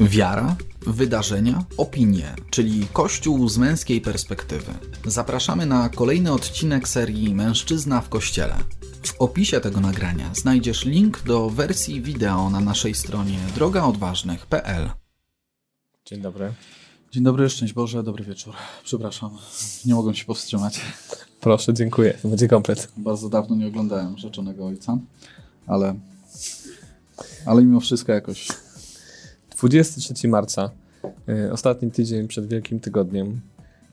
Wiara, wydarzenia, opinie, czyli Kościół z męskiej perspektywy. Zapraszamy na kolejny odcinek serii Mężczyzna w Kościele. W opisie tego nagrania znajdziesz link do wersji wideo na naszej stronie drogaodważnych.pl. Dzień dobry. Dzień dobry, szczęść Boże, dobry wieczór. Przepraszam, nie mogłem się powstrzymać. Proszę, dziękuję. To będzie komplet. Bardzo dawno nie oglądałem Rzeczonego Ojca, ale, ale mimo wszystko jakoś 23 marca, y, ostatni tydzień przed Wielkim Tygodniem.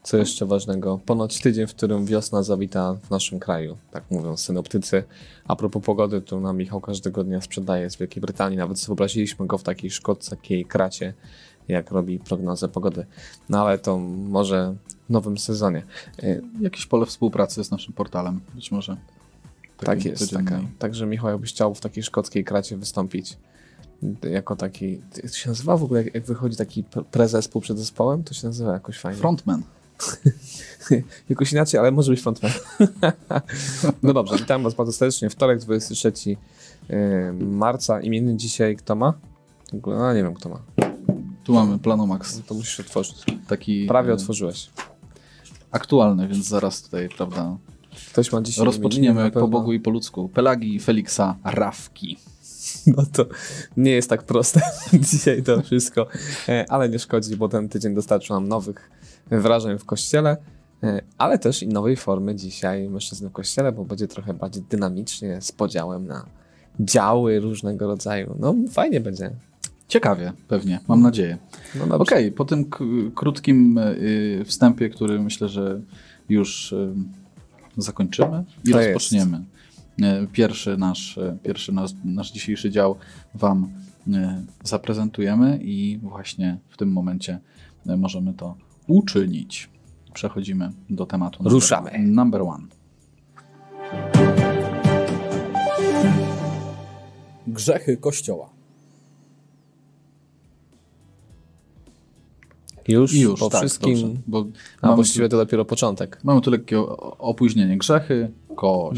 Co jeszcze ważnego? Ponoć tydzień, w którym wiosna zawita w naszym kraju, tak mówią synoptycy. A propos pogody, to nam Michał każdego dnia sprzedaje z Wielkiej Brytanii. Nawet wyobraziliśmy go w takiej szkockiej kracie, jak robi prognozę pogody. No ale to może w nowym sezonie. Y, jakieś pole współpracy z naszym portalem, być może. Tak Takiej jest. Taka. Także Michał, jakbyś chciał w takiej szkockiej kracie wystąpić jako taki, jak to się nazywa w ogóle, jak, jak wychodzi taki pre- prezespół przed zespołem, to się nazywa jakoś fajnie. Frontman. Jakoś inaczej, ale może być frontman. no dobrze, witam Was bardzo serdecznie. Wtorek, 23 y, marca. Imienny dzisiaj kto ma? No nie wiem kto ma. Tu mamy Planomax, To musisz otworzyć. taki Prawie e, otworzyłeś. aktualny, więc zaraz tutaj, prawda, Ktoś ma dzisiaj imieniny, rozpoczniemy jak po. Bogu i po ludzku. Pelagi Feliksa Rawki. No to nie jest tak proste dzisiaj to wszystko, e, ale nie szkodzi, bo ten tydzień dostarczył nam nowych wrażeń w kościele, e, ale też i nowej formy dzisiaj mężczyzn w kościele, bo będzie trochę bardziej dynamicznie z podziałem na działy różnego rodzaju. No fajnie będzie. Ciekawie, pewnie, mam nadzieję. No. Okej, po tym krótkim y, wstępie, który myślę, że już zakończymy i To jest. rozpoczniemy. Y, Pierwszy nasz, y, pierwszy nasz, nasz dzisiejszy dział Wam y, zaprezentujemy i właśnie w tym momencie możemy to uczynić. Przechodzimy do tematu. Number, Ruszamy. Number one. Grzechy Kościoła. Już, już, po tak, wszystkim, dobrze, bo a właściwie to dopiero początek. mamy tu lekkie opóźnienie. Grzechy,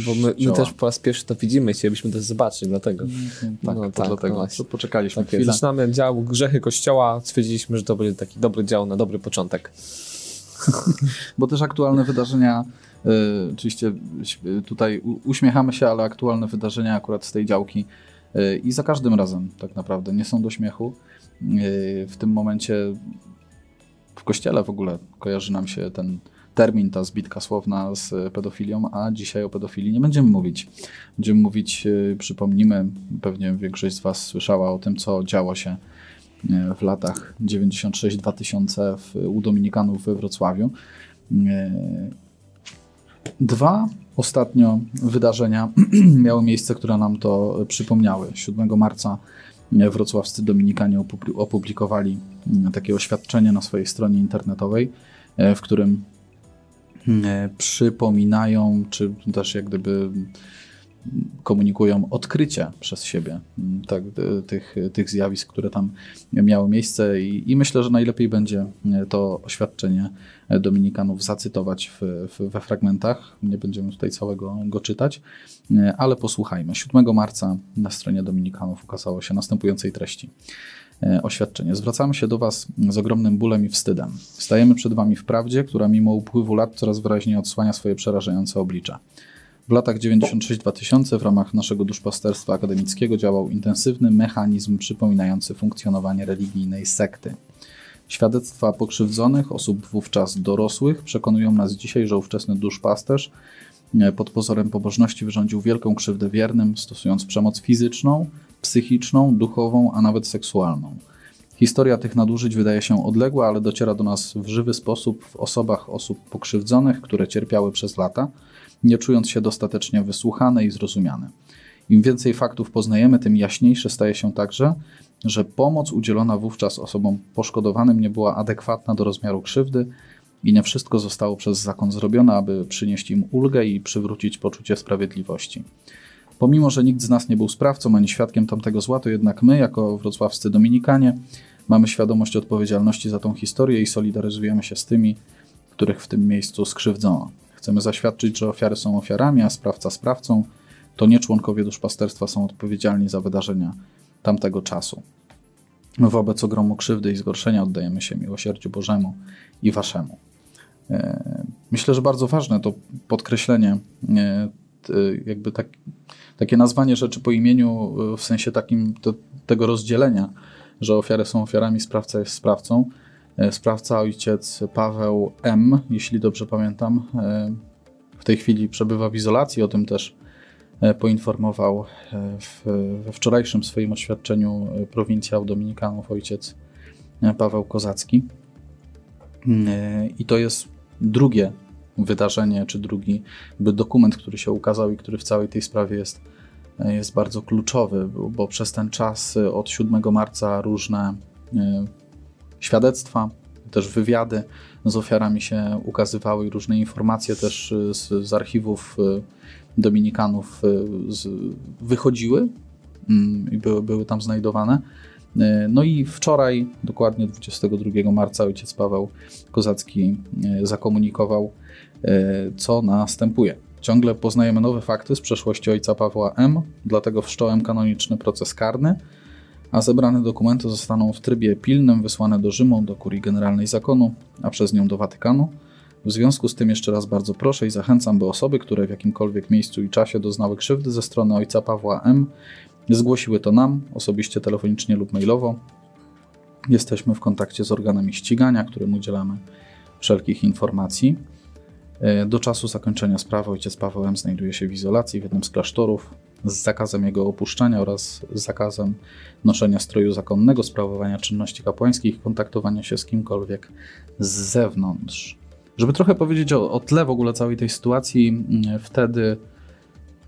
Bo my, my też po raz pierwszy to widzimy i chcielibyśmy to zobaczyć, dlatego. Tak, No to tak, dlatego. właśnie. Poczekaliśmy Tak chwilę. Zaczynamy dział Grzechy Kościoła. Stwierdziliśmy, że to będzie taki dobry dział na dobry początek. Bo też aktualne wydarzenia, y, oczywiście y, tutaj uśmiechamy się, ale aktualne wydarzenia akurat z tej działki y, i za każdym razem tak naprawdę nie są do śmiechu. Y, w tym momencie w kościele w ogóle kojarzy nam się ten termin, ta zbitka słowna z pedofilią, a dzisiaj o pedofilii nie będziemy mówić. Będziemy mówić, y, przypomnimy, pewnie większość z Was słyszała o tym, co działo się y, w latach 96-2000 w- u Dominikanów we Wrocławiu. E, Dwa ostatnio wydarzenia miały miejsce, które nam to przypomniały. 7 marca wrocławscy Dominikanie opubli- opublikowali takie oświadczenie na swojej stronie internetowej, w którym przypominają, czy też jak gdyby komunikują odkrycie przez siebie tak, e, tych, tych zjawisk, które tam miały miejsce i, i myślę, że najlepiej będzie e, to oświadczenie e, Dominikanów zacytować w, w, we fragmentach. Nie będziemy tutaj całego go czytać, e, ale posłuchajmy. 7 marca na stronie Dominikanów ukazało się następującej treści. E, Oświadczenie. Zwracamy się do Was z ogromnym bólem i wstydem. Stajemy przed Wami w prawdzie, która mimo upływu lat coraz wyraźniej odsłania swoje przerażające oblicze. W latach 96-2000 w ramach naszego duszpasterstwa akademickiego działał intensywny mechanizm przypominający funkcjonowanie religijnej sekty. Świadectwa pokrzywdzonych, osób wówczas dorosłych, przekonują nas dzisiaj, że ówczesny duszpasterz e, pod pozorem pobożności wyrządził wielką krzywdę wiernym, stosując przemoc fizyczną, psychiczną, duchową, a nawet seksualną. Historia tych nadużyć wydaje się odległa, ale dociera do nas w żywy sposób w osobach osób pokrzywdzonych, które cierpiały przez lata, nie czując się dostatecznie wysłuchane i zrozumiane. Im więcej faktów poznajemy, tym jaśniejsze staje się także, że pomoc udzielona wówczas osobom poszkodowanym nie była adekwatna do rozmiaru krzywdy i nie wszystko zostało przez zakon zrobione, aby przynieść im ulgę i przywrócić poczucie sprawiedliwości. Pomimo, że nikt z nas nie był sprawcą ani świadkiem tamtego zła, to jednak my, jako wrocławscy Dominikanie, mamy świadomość odpowiedzialności za tą historię i solidaryzujemy się z tymi, których w tym miejscu skrzywdzono. Chcemy zaświadczyć, że ofiary są ofiarami, a sprawca sprawcą. To nie członkowie duszpasterstwa są odpowiedzialni za wydarzenia tamtego czasu. Wobec ogromu krzywdy i zgorszenia oddajemy się miłosierdziu Bożemu i Waszemu. E, myślę, że bardzo ważne to podkreślenie, e, jakby tak, takie nazwanie rzeczy po imieniu w sensie takim tego rozdzielenia, że ofiary są ofiarami, sprawca jest sprawcą. Sprawca, ojciec Paweł M., jeśli dobrze pamiętam, w tej chwili przebywa w izolacji, o tym też E, poinformował e, w, we wczorajszym swoim oświadczeniu e, prowincjał Dominikanów ojciec Paweł Kozacki. I to jest drugie wydarzenie, czy drugi dokument, który się ukazał i który w całej tej sprawie jest, jest bardzo kluczowy, bo przez ten czas od 7 marca różne świadectwa, też wywiady z ofiarami się ukazywały i różne informacje też z, z archiwów Dominikanów y, wychodziły mm, i były, były tam znajdowane. No i wczoraj, dokładnie 22 marca, ojciec Paweł Kozacki zakomunikował, co następuje. Ciągle poznajemy nowe fakty z przeszłości ojca Pawła M., dlatego wszcząłem kanoniczny proces karny, a zebrane dokumenty zostaną w trybie pilnym wysłane do Rzymu, do Kurii Generalnej Zakonu, a przez nią do Watykanu. W związku z tym jeszcze raz bardzo proszę i zachęcam, by osoby, które w jakimkolwiek miejscu i czasie doznały krzywdy ze strony ojca Pawła M., zgłosiły to nam, osobiście, telefonicznie lub mailowo. Jesteśmy w kontakcie z organami ścigania, którym udzielamy wszelkich informacji. E, do czasu zakończenia sprawy ojciec Paweł M. znajduje się w izolacji w jednym z klasztorów z zakazem jego opuszczania oraz zakazem noszenia stroju zakonnego, sprawowania czynności kapłańskich, kontaktowania się z kimkolwiek z zewnątrz. Żeby trochę powiedzieć o, o tle w ogóle całej tej sytuacji, wtedy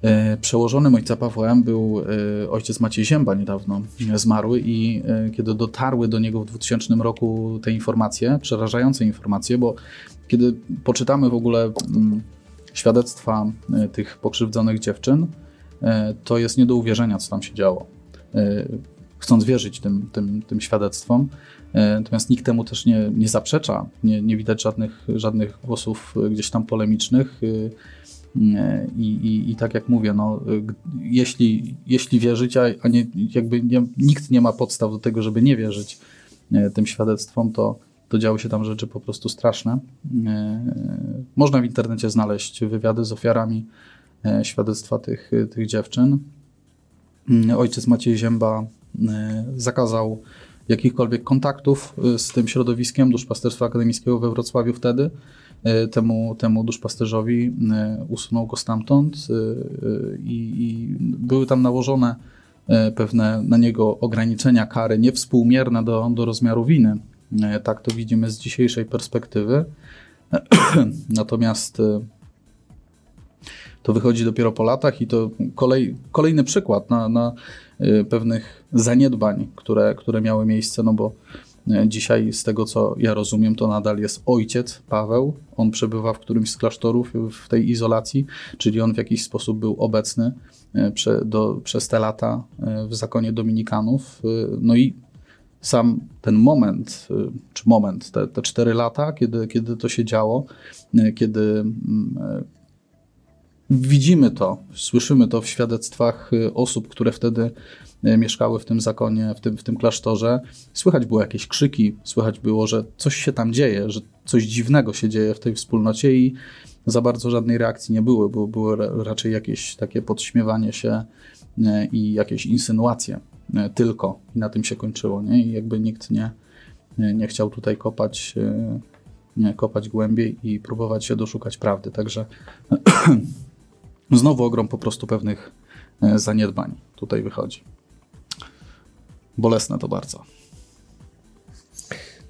e, przełożonym ojca Pawła M. był e, ojciec Maciej Zięba, niedawno zmarły i kiedy dotarły do niego w 2000 roku te informacje, przerażające informacje, bo kiedy poczytamy w ogóle mm, świadectwa tych pokrzywdzonych dziewczyn, to jest nie do uwierzenia, co tam się działo. Chcąc wierzyć tym, tym, tym świadectwom, E, natomiast nikt temu też nie, nie zaprzecza. Nie, nie widać żadnych, żadnych głosów gdzieś tam polemicznych. E, I, i, I, tak jak mówię, no, jeśli, jeśli wierzyć, a nie, jakby nie, nikt nie ma podstaw do tego, żeby nie wierzyć e, tym świadectwom, to, to działy się tam rzeczy po prostu straszne. Można w internecie znaleźć wywiady z ofiarami, świadectwa tych, tych dziewczyn. Ojciec Maciej Zięba zakazał jakichkolwiek kontaktów z tym środowiskiem duszpasterstwa akademickiego we Wrocławiu wtedy. Temu, temu duszpasterzowi usunął go stamtąd i, i były tam nałożone pewne na niego ograniczenia kary niewspółmierne do, do rozmiaru winy. Tak to widzimy z dzisiejszej perspektywy. Natomiast to wychodzi dopiero po latach i to kolej, kolejny przykład na, na Y, pewnych zaniedbań, które, które miały miejsce, no bo dzisiaj z tego co ja rozumiem, to nadal jest ojciec Paweł. On przebywa w którymś z klasztorów w tej izolacji, czyli on w jakiś sposób był obecny prze, do, przez te lata w zakonie Dominikanów. No i sam ten moment, czy moment, te, te cztery lata, kiedy, kiedy to się działo, kiedy mm, Widzimy to, słyszymy to w świadectwach y, osób, które wtedy y, mieszkały w tym zakonie, w tym, w tym klasztorze. Słychać było jakieś krzyki, słychać było, że coś się tam dzieje, że coś dziwnego się dzieje w tej wspólnocie i za bardzo żadnej reakcji nie było, bo było raczej jakieś takie podśmiewanie się y, i jakieś insynuacje tylko i na tym się kończyło, nie? I jakby nikt nie, nie chciał tutaj kopać, nie, kopać głębiej i próbować się doszukać prawdy, także Znowu ogrom po prostu pewnych e, zaniedbań tutaj wychodzi. Bolesne to bardzo.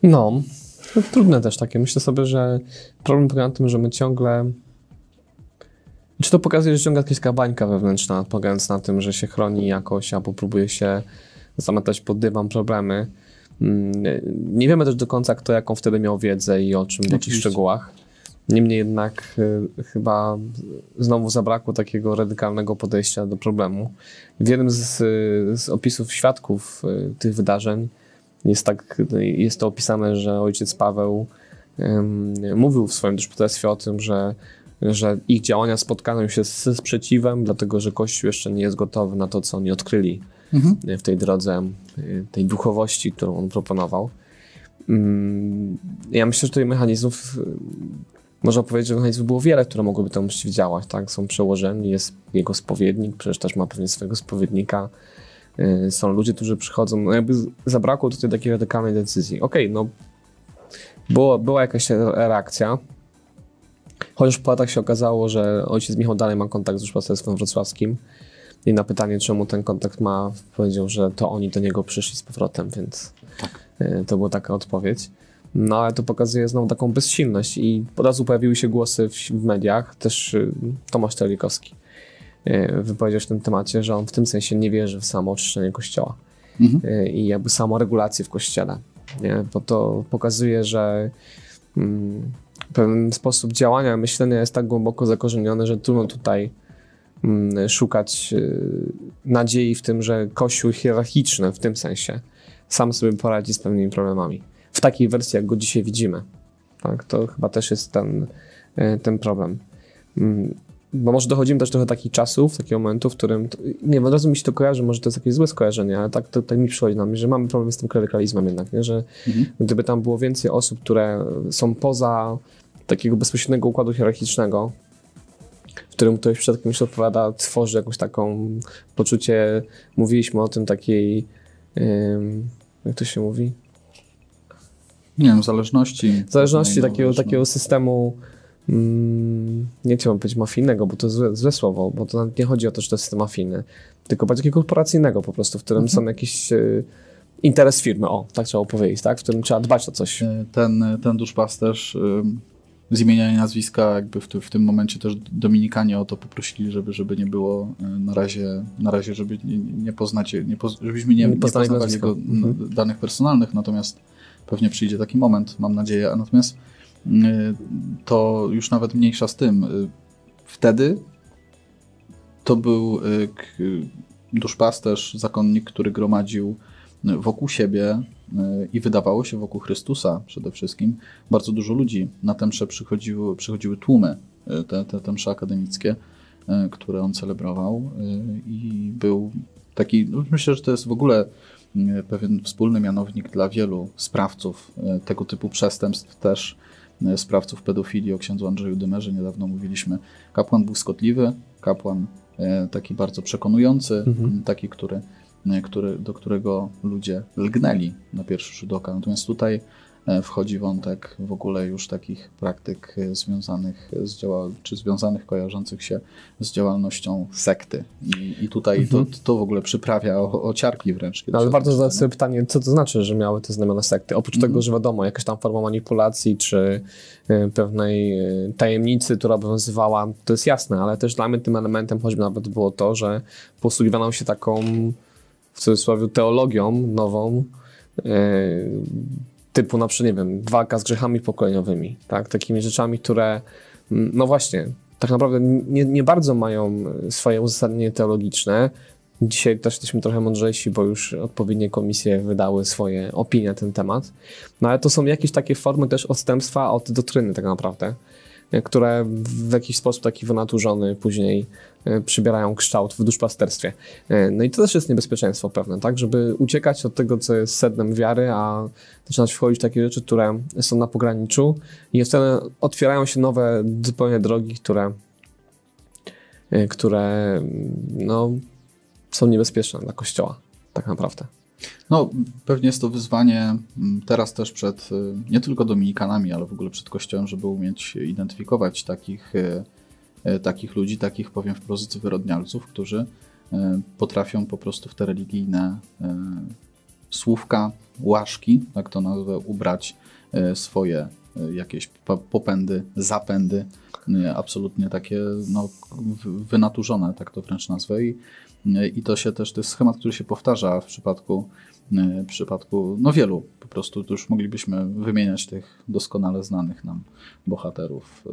No, trudne też takie. Myślę sobie, że problem polega na tym, że my ciągle. Czy to pokazuje, że ciągle jakaś bańka wewnętrzna, polegając na tym, że się chroni jakoś, albo próbuje się zamatać pod dywan problemy. Mm, nie wiemy też do końca, kto jaką wtedy miał wiedzę i o czym, w jakich szczegółach. Niemniej jednak y, chyba znowu zabrakło takiego radykalnego podejścia do problemu. W jednym z, z opisów świadków y, tych wydarzeń jest, tak, jest to opisane, że ojciec Paweł mówił w swoim duszpasterstwie o tym, że że ich działania spotkają się ze sprzeciwem, dlatego że Kościół jeszcze nie jest gotowy na to, co oni odkryli mhm. w tej drodze, tej duchowości, którą on proponował. Mm, ja myślę, że tutaj mechanizmów, można powiedzieć, że mechanizmów było wiele, które mogłyby temu przeciwdziałać. Tak? Są przełożeni, jest jego spowiednik, przecież też ma pewnie swojego spowiednika. Są ludzie, którzy przychodzą, no jakby zabrakło tutaj takiej radykalnej decyzji. Okej, okay, no było, była jakaś reakcja, chociaż po latach się okazało, że ojciec Michał dalej ma kontakt z duszpasterstwem wrocławskim i na pytanie, czemu ten kontakt ma, powiedział, że to oni do niego przyszli z powrotem, więc tak. Y, to była taka odpowiedź. No ale to pokazuje znowu taką bezsilność i od razu pojawiły się głosy w, w mediach, też y, Tomasz Telikowski E, wypowiedział się w tym temacie, że on w tym sensie nie wierzy w samo oczyszczenie kościoła mhm. E, i jakby samoregulację w kościele, bo to pokazuje, że mm, pewien sposób działania, myślenia jest tak głęboko zakorzeniony, że trudno tutaj mm, szukać y, nadziei w tym, że kościół hierarchiczny w tym sensie sam sobie poradzi z pewnymi problemami. W takiej wersji, jak go dzisiaj widzimy. Tak? To chyba też jest ten, ten problem. Bo może dochodzimy też trochę takich czasów, takiego momentu, w którym, to, nie od razu mi się to kojarzy, może to jest jakieś złe skojarzenie, ale tak, to, tak mi przychodzi na myśl, że mamy problem z tym klerykalizmem jednak, nie? że mhm. gdyby tam było więcej osób, które są poza takiego bezpośredniego układu hierarchicznego, w którym ktoś przed kimś odpowiada, tworzy jakąś taką poczucie, mówiliśmy o tym takiej, jak to się mówi? Nie wiem, zależności. Zależności takiego, takiego systemu Mm, nie chciałbym powiedzieć mafijnego, bo to jest złe, złe, słowo, bo to nie chodzi o to, że to jest mafijny, tylko bardziej korporacyjnego po prostu, w którym mhm. są jakiś y, interes firmy, o, tak trzeba powiedzieć, tak? w którym trzeba dbać o coś. E, ten, ten duszpasterz y, z imienia i nazwiska jakby w, w, tym momencie też Dominikanie o to poprosili, żeby, żeby nie było na razie, na razie żeby nie, nie poznać, nie poz, żebyśmy nie, nie, nie poznawali jego mhm. danych personalnych, natomiast pewnie przyjdzie taki moment, mam nadzieję, natomiast to już nawet mniejsza z tym. Y, wtedy to był y, duszpasterz, zakonnik, który gromadził wokół siebie i wydawało się wokół Chrystusa przede wszystkim bardzo dużo ludzi. Na tę mszę przychodziły, przychodziły tłumy, te, te, te msze akademickie, które on celebrował i był taki, no myślę, że to jest w ogóle pewien wspólny mianownik dla wielu sprawców tego typu przestępstw też sprawców pedofilii o księdzu Andrzeju Dymerze niedawno mówiliśmy. Kapłan błyskotliwy, kapłan e, taki bardzo przekonujący, mhm. taki, który, e, który, do którego ludzie lgnęli na pierwszy rzut oka. Natomiast tutaj E, wchodzi wątek w ogóle już takich praktyk e, związanych z działa, czy związanych, kojarzących się z działalnością sekty. I, i tutaj mhm. to, to w ogóle przyprawia o, o ciarki wręcz. No, ale warto zadać sobie pytanie, co to znaczy, że miały te znamiona sekty? Oprócz mhm. tego, że wiadomo, jakaś tam forma manipulacji, czy y, pewnej tajemnicy, która obowiązywała, to jest jasne, ale też dla mnie tym elementem choćby nawet było to, że posługiwano się taką w cudzysłowie teologią nową, typu na przykład, nie wiem, walka z grzechami pokoleniowymi, tak? Takimi rzeczami, które, mm, no właśnie, tak naprawdę nie, nie bardzo mają swoje uzasadnienie teologiczne. Dzisiaj też jesteśmy trochę mądrzejsi, bo już odpowiednie komisje wydały swoje opinie na ten temat. No ale to są jakieś takie formy też odstępstwa od doktryny tak naprawdę które w jakiś sposób taki wynaturzony później e, przybierają kształt w duszpasterstwie. E, no i to też jest niebezpieczeństwo pewne, tak? Żeby uciekać od tego, co jest sednem wiary, a zaczynać wchodzić w takie rzeczy, które są na pograniczu i wtedy otwierają się nowe zupełnie drogi, które, e, które no, są niebezpieczne dla Kościoła, tak naprawdę. No, pewnie jest to wyzwanie mm, teraz też przed y, nie tylko Dominikanami, ale w ogóle przed Kościołem, żeby umieć identyfikować takich, y, y, takich ludzi, takich powiem wprost wyrodnialców, którzy potrafią po prostu w te religijne słówka, łaszki, tak to nazwę, ubrać swoje jakieś popędy, zapędy, absolutnie takie no, wynaturzone, tak to wręcz nazwę. I i to się też, to jest schemat, który się powtarza w przypadku, w przypadku no wielu, po prostu już moglibyśmy wymieniać tych doskonale znanych nam bohaterów,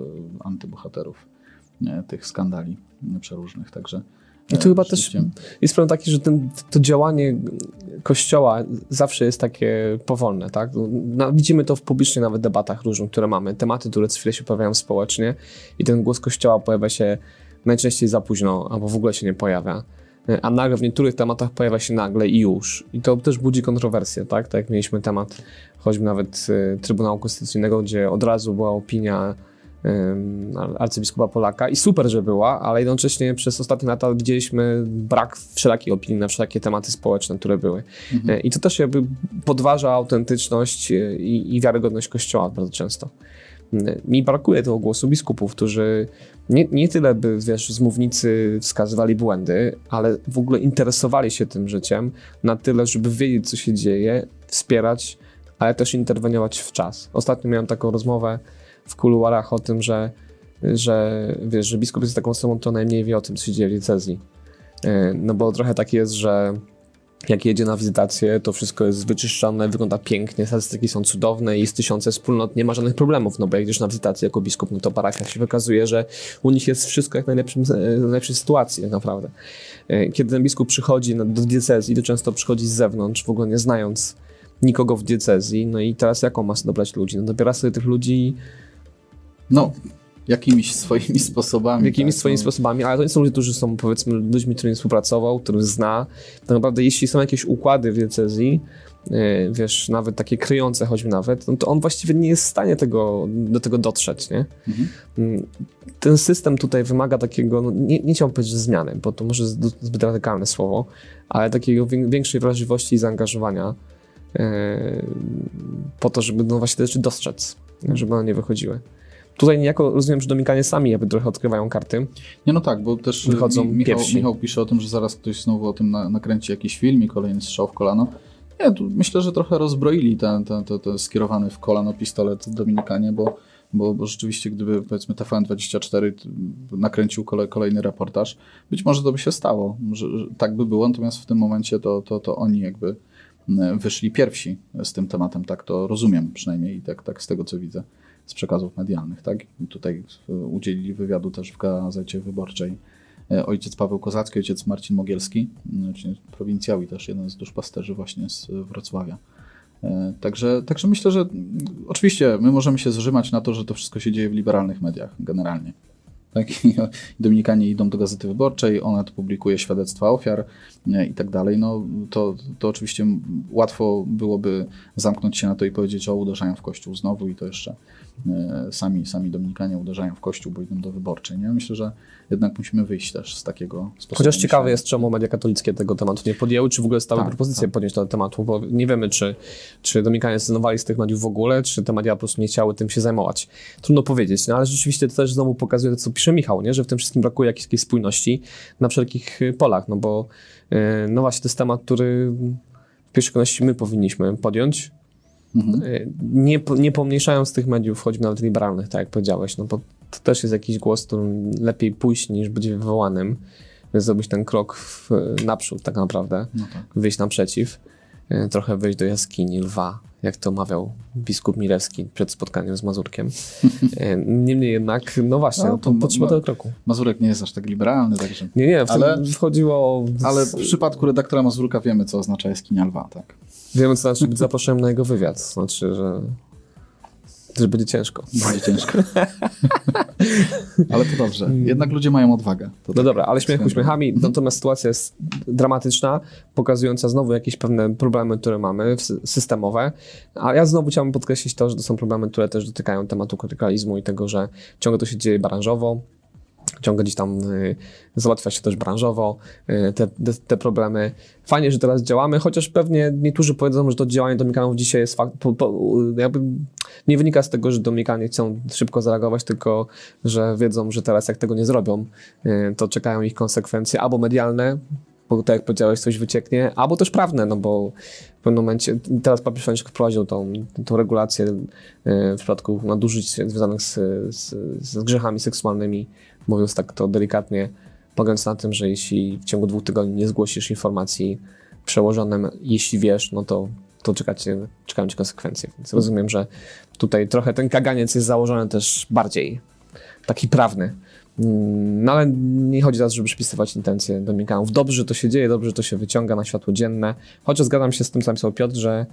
antybohaterów tych skandali przeróżnych. Także I to chyba też jest problem taki, że ten, to działanie kościoła zawsze jest takie powolne, tak? No, widzimy to w publicznych nawet debatach różnych, które mamy, tematy, które co chwilę się pojawiają społecznie i ten głos kościoła pojawia się najczęściej za późno, albo w ogóle się nie pojawia. A nagle w niektórych tematach pojawia się nagle i już. I to też budzi kontrowersje, tak? Tak jak mieliśmy temat choćby nawet y, Trybunału Konstytucyjnego, gdzie od razu była opinia arcybiskupa Polaka i super, że była, ale jednocześnie przez ostatnie lata widzieliśmy brak wszelakich opinii na wszelakie tematy społeczne, które były. Mhm. E, I to też jakby podważa autentyczność e, i, i wiarygodność Kościoła bardzo często. Mi brakuje tego głosu biskupów, którzy nie, nie tyle by, wiesz, z mównicy wskazywali błędy, ale w ogóle interesowali się tym życiem na tyle, żeby wiedzieć, co się dzieje, wspierać, ale też interweniować w czas. Ostatnio miałem taką rozmowę w kuluarach o tym, że, że wiesz, że biskup jest taką osobą, która najmniej wie o tym, co się dzieje w diecezji. E, no bo trochę tak jest, że jak jedzie na wizytację, to wszystko jest wyczyszczone, wygląda pięknie, statystyki są cudowne, jest tysiące wspólnot, nie ma żadnych problemów, no bo jak jedziesz na wizytację jako biskup, no to parafia się wykazuje, że u nich jest wszystko jak e, najlepszej sytuacji tak naprawdę. E, kiedy ten biskup przychodzi do diecezji, to często przychodzi z zewnątrz, w ogóle nie znając nikogo w diecezji, no i teraz jaką ma dobrać ludzi? No dobiera sobie tych ludzi no, jakimiś swoimi sposobami. Jakimiś tak, swoimi no. sposobami, ale to nie są ludzie, którzy są powiedzmy ludźmi, którymi współpracował, których zna. Tak naprawdę jeśli są jakieś układy w diecezji, yy, wiesz, nawet takie kryjące choćby nawet, no to on właściwie nie jest w stanie tego, do tego dotrzeć, nie? Mhm. Mm, ten system tutaj wymaga takiego, no nie, nie chciałbym powiedzieć, że zmiany, bo to może zbyt radykalne słowo, ale takiego większej wrażliwości i zaangażowania yy, po to, żeby no właśnie te rzeczy dostrzec, żeby one nie wychodziły. Tutaj niejako rozumiem, że Dominikanie sami jakby trochę odkrywają karty. Nie, no tak, bo też Wychodzą Michał, Michał pisze o tym, że zaraz ktoś znowu o tym na, nakręci jakiś film i kolejny strzał w kolano. Nie, tu myślę, że trochę rozbroili ten, ten, ten, ten skierowany w kolano pistolet Dominikanie, bo, bo, bo rzeczywiście gdyby powiedzmy TVN24 nakręcił kolej, kolejny reportaż, być może to by się stało, że, że tak by było, natomiast w tym momencie to, to, to oni jakby wyszli pierwsi z tym tematem, tak to rozumiem przynajmniej i tak, tak z tego co widzę z przekazów medialnych. Tak? Tutaj udzielili wywiadu też w Gazecie Wyborczej e, ojciec Paweł Kozacki, ojciec Marcin Mogielski, czyli prowincjały też jeden z duszpasterzy właśnie z Wrocławia. E, także, także myślę, że oczywiście my możemy się zrzymać na to, że to wszystko się dzieje w liberalnych mediach generalnie. Tak? I Dominikanie idą do Gazety Wyborczej, ona publikuje świadectwa ofiar i tak dalej. No, to, to oczywiście łatwo byłoby zamknąć się na to i powiedzieć, o uderzają w kościół znowu i to jeszcze E, sami, sami Dominikanie uderzają w kościół, bo idą do wyborczej. Nie? Myślę, że jednak musimy wyjść też z takiego sposobu. Chociaż ciekawe jest, czemu media katolickie tego tematu nie podjęły, czy w ogóle stały tak, propozycje tak. podnieść tego tematu, bo nie wiemy, czy, czy Dominikanie zrezygnowali z tych mediów w ogóle, czy te media po prostu nie chciały tym się zajmować. Trudno powiedzieć, no ale rzeczywiście to też znowu pokazuje to, co pisze Michał, nie? że w tym wszystkim brakuje jakiejś, jakiejś spójności na wszelkich polach, no bo no właśnie to jest temat, który w pierwszej kolejności my powinniśmy podjąć, Mhm. Y, nie, nie pomniejszając tych mediów, choćby nawet liberalnych, tak jak powiedziałeś, no bo to też jest jakiś głos, którym lepiej pójść niż być wywołanym, więc zrobić ten krok w, naprzód tak naprawdę, no tak. wyjść naprzeciw, y, trochę wejść do jaskini lwa, jak to mawiał biskup Milewski przed spotkaniem z Mazurkiem. Y, niemniej jednak, no właśnie, no, to, potrzeba tego kroku. Mazurek nie jest aż tak liberalny, także... Nie, nie, ale, chodziło o... Ale w przypadku redaktora Mazurka wiemy, co oznacza jaskinia lwa, tak? Wiemy, co znaczy być zaproszonym na jego wywiad. Znaczy, że, że będzie ciężko. Będzie ciężko. ale to dobrze. Jednak ludzie mają odwagę. To no tak dobra, ale śmiech uśmiechami. Natomiast sytuacja jest dramatyczna, pokazująca znowu jakieś pewne problemy, które mamy, systemowe. A ja znowu chciałbym podkreślić to, że to są problemy, które też dotykają tematu klerykalizmu i tego, że ciągle to się dzieje branżowo ciągle gdzieś tam y, załatwia się też branżowo y, te, te, te, problemy. Fajnie, że teraz działamy, chociaż pewnie niektórzy powiedzą, że to działanie Dominikanów dzisiaj jest fakt, po, po, jakby nie wynika z tego, że Dominikanie chcą szybko zareagować, tylko że wiedzą, że teraz jak tego nie zrobią, y, to czekają ich konsekwencje albo medialne, bo tak jak powiedziałeś, coś wycieknie, albo też prawne, no bo w pewnym momencie, teraz papież Franciszek wprowadził tą, tą regulację w przypadku nadużyć związanych z, z, z grzechami seksualnymi mówiąc tak to delikatnie, polegając na tym, że jeśli w ciągu dwóch tygodni nie zgłosisz informacji przełożonym, jeśli wiesz, no to, to czekacie, czekają cię konsekwencje. Więc rozumiem, że tutaj trochę ten kaganiec jest założony też bardziej taki prawny, Mm, No ale nie chodzi teraz, żeby przypisywać intencje Dominikanów. Dobrze, że to się dzieje, dobrze, że to się wyciąga na światło dzienne. Chociaż zgadzam się z tym, co napisał Piotr, że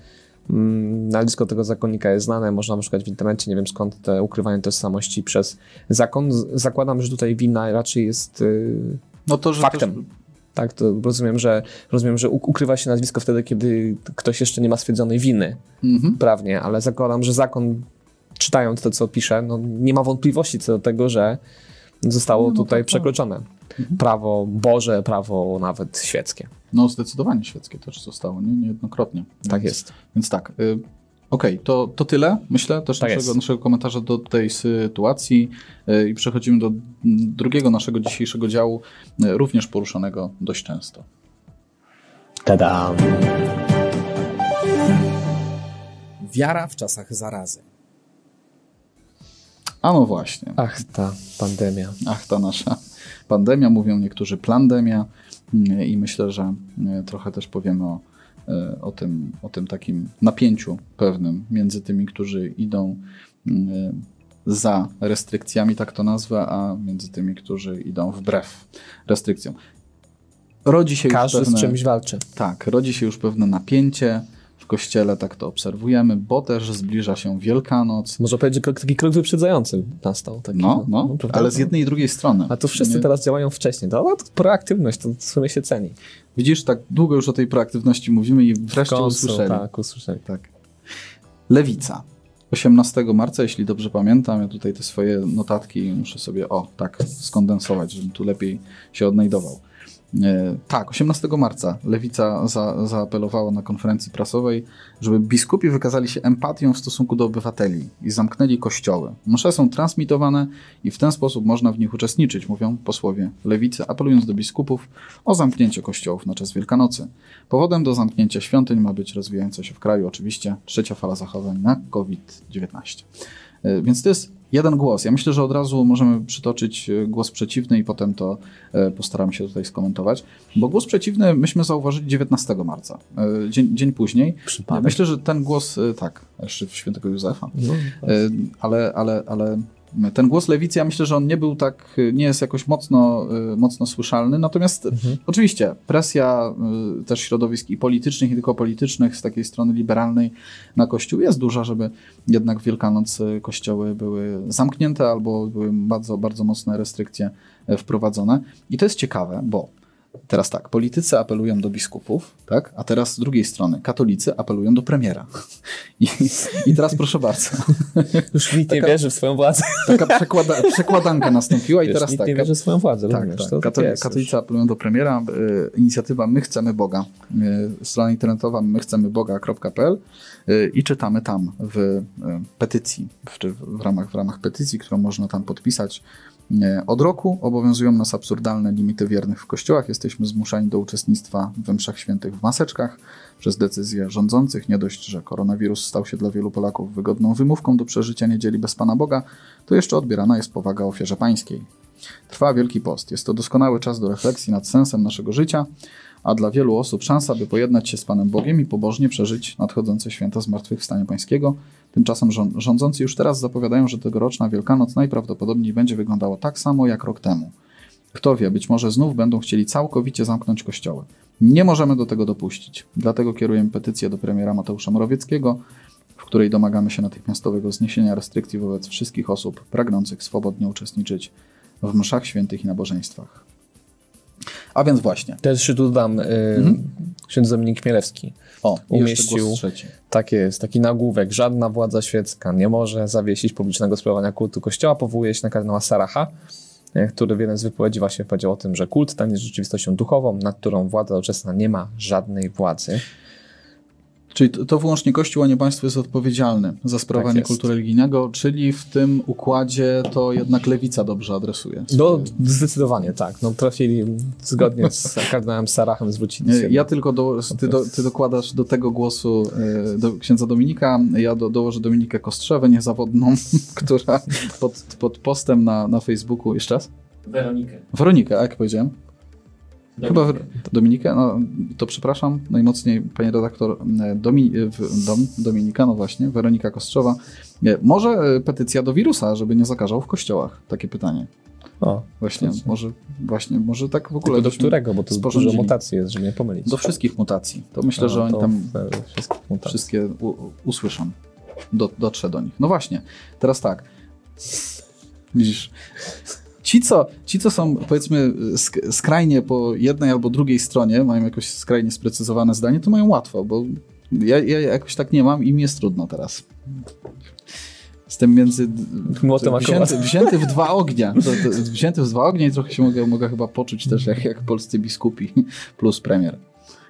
nazwisko tego zakonnika jest znane, można szukać w internecie, nie wiem skąd te ukrywanie tożsamości przez zakon. Zakładam, że tutaj wina raczej jest y, No to, Faktem. Też, tak, to rozumiem, że rozumiem, że ukrywa się nazwisko wtedy, kiedy ktoś jeszcze nie ma stwierdzonej winy mhm. prawnie, ale zakładam, że zakon, czytając to, co pisze, no, nie ma wątpliwości co do tego, że zostało Nie, no tutaj tak, tak. Przekroczone prawo Boże, prawo nawet świeckie. No zdecydowanie świeckie też zostało, nie? niejednokrotnie. Tak Więc- jest. Więc tak. Y, Okej, to, to tyle, myślę, też Tak naszego, jest. naszego komentarza do tej sytuacji y, i przechodzimy do drugiego naszego dzisiejszego działu, y, również poruszanego dość często. Tada! Wiara w czasach zarazy. A no właśnie, Ach, ta pandemia. ach ta nasza pandemia, mówią niektórzy plandemia y, i myślę, że y, trochę też powiemy o, y, o, tym, o tym takim napięciu pewnym między tymi, którzy idą y, za restrykcjami, tak to nazwę, a między tymi, którzy idą wbrew restrykcjom. Rodzi się Każdy już pewne, z czymś walczy. Tak, rodzi się już pewne napięcie w kościele, tak to obserwujemy, bo też zbliża się Wielkanoc. Można powiedzieć, że taki krok wyprzedzający nastał. Taki, No, no, prawda? ale z jednej i drugiej strony. A to wszyscy teraz działają wcześniej. To, no, to proaktywność, to w sumie się ceni. Widzisz, tak długo już o tej proaktywności mówimy i wreszcie końcu, usłyszeli. Tak, usłyszeli. Tak. Lewica. 18 marca, jeśli dobrze pamiętam, ja tutaj te swoje notatki muszę sobie, o, tak, skondensować, żebym tu lepiej się odnajdował. E, tak, 18 marca Lewica za, zaapelowała na konferencji prasowej, żeby biskupi wykazali się empatią w stosunku do obywateli i zamknęli kościoły. Msze są transmitowane i w ten sposób można w nich uczestniczyć, mówią posłowie Lewicy, apelując do biskupów o zamknięcie kościołów na czas Wielkanocy. Powodem do zamknięcia świątyń ma być rozwijająca się w kraju oczywiście trzecia fala zachowań na COVID-19. E, Więc to jest jeden głos. Ja myślę, że od razu możemy przytoczyć e, głos przeciwny i potem to e, postaram się tutaj skomentować. Bo głos przeciwny myśmy zauważyli 19 marca, dzień, dzień później. Przypadek. Myślę, że ten głos, tak, jeszcze w świętego Józefa, No, ale, ale, ale ten głos lewicy, ja myślę, że on nie był tak, nie jest jakoś mocno, e, mocno słyszalny. Natomiast oczywiście presja e, też środowisk i politycznych, i tylko politycznych z takiej strony liberalnej na Kościół jest duża, żeby jednak w Wielkanoc e, kościoły były zamknięte albo były bardzo, bardzo mocne restrykcje wprowadzone. I to jest ciekawe, bo Teraz tak, politycy apelują do biskupów, tak? a teraz z drugiej strony katolicy apelują do premiera. I, i teraz proszę bardzo, Już nikt nie wierzy w swoją władzę. taka przekłada, przekładanka nastąpiła i Wiesz, teraz nikt tak. nie wierzy w swoją władzę, tak, rozumiesz? tak. Tak Katoli- katolicy apelują do premiera. y, inicjatywa My Chcemy Boga. Y, strona internetowa mychcemyboga.pl y, i czytamy tam w petycji, w, w, ramach, w ramach petycji, którą można tam podpisać. Y, Od roku obowiązują nas absurdalne limity wiernych w kościołach. Jesteśmy zmuszani do uczestnictwa we mszach świętych w maseczkach przez decyzje rządzących. Nie dość, że koronawirus stał się dla wielu Polaków wygodną wymówką do przeżycia niedzieli bez Pana Boga, to jeszcze odbierana jest powaga ofierze pańskiej. Trwa Wielki Post. Jest to doskonały czas do refleksji nad sensem naszego życia, a dla wielu osób szansa, by pojednać się z Panem Bogiem i pobożnie przeżyć nadchodzące święta Zmartwychwstania Pańskiego. Tymczasem rząd- rządzący już teraz zapowiadają, że tegoroczna Wielkanoc najprawdopodobniej będzie wyglądała tak samo jak rok temu. Kto wie, być może znów będą chcieli całkowicie zamknąć kościoły. Nie możemy do tego dopuścić. Dlatego kierujemy petycję do premiera Mateusza Morawieckiego, w której domagamy się natychmiastowego zniesienia restrykcji wobec wszystkich osób pragnących swobodnie uczestniczyć w mszach świętych i nabożeństwach. A więc właśnie. Też jeszcze tu dodam, y, ksiądz Dominik Chmielewski O, umieścił, tak jest, taki nagłówek, żadna władza świecka nie może zawiesić publicznego sprawowania kultu. Kościoła, powołuje się na kardynała Saracha, y, który w jeden z wypowiedzi właśnie powiedział o tym, że kult ten jest rzeczywistością duchową, nad którą władza doczesna nie ma żadnej władzy. Czyli to, to wyłącznie Kościół, a nie państwo jest odpowiedzialny za sprawowanie jest. kultu religijnego, czyli w tym układzie to jednak lewica dobrze adresuje. No, zdecydowanie tak. No, trafili zgodnie z kardynałem Sarachem zwrócili się. Ja tylko do, ty, do, ty dokładasz do tego głosu e, do księdza Dominika, ja do, dołożę Dominikę Kostrzewę, niezawodną, która pod, pod postem na, na Facebooku, jeszcze raz? Weronikę. Weronikę, a jak powiedziałem? Chyba Wer- Dominikę, no to przepraszam najmocniej, pani redaktor e, Domi, w- Dom, Dominika, no właśnie, Weronika Kostrzowa. Nie, Może e, petycja do wirusa, żeby nie zakażał w kościołach? Takie pytanie. O, Właśnie, może, właśnie, może tak w ogóle. tylko do którego, bo to dużo mutacji jest, żeby nie pomylić. Do wszystkich mutacji. To myślę, A, że oni tam wszystkie u, usłyszą. Do, dotrze do nich. No właśnie, teraz tak. Widzisz. Ci co, ci, co są powiedzmy sk- skrajnie po jednej albo drugiej stronie, mają jakoś skrajnie sprecyzowane zdanie, to mają łatwo, bo ja, ja jakoś tak nie mam i mi jest trudno teraz. Jestem między. Młotem wzięty, wzięty w dwa ognia. To, to, wzięty w dwa ognia i trochę się mogę, mogę chyba poczuć też jak, jak polscy biskupi plus premier.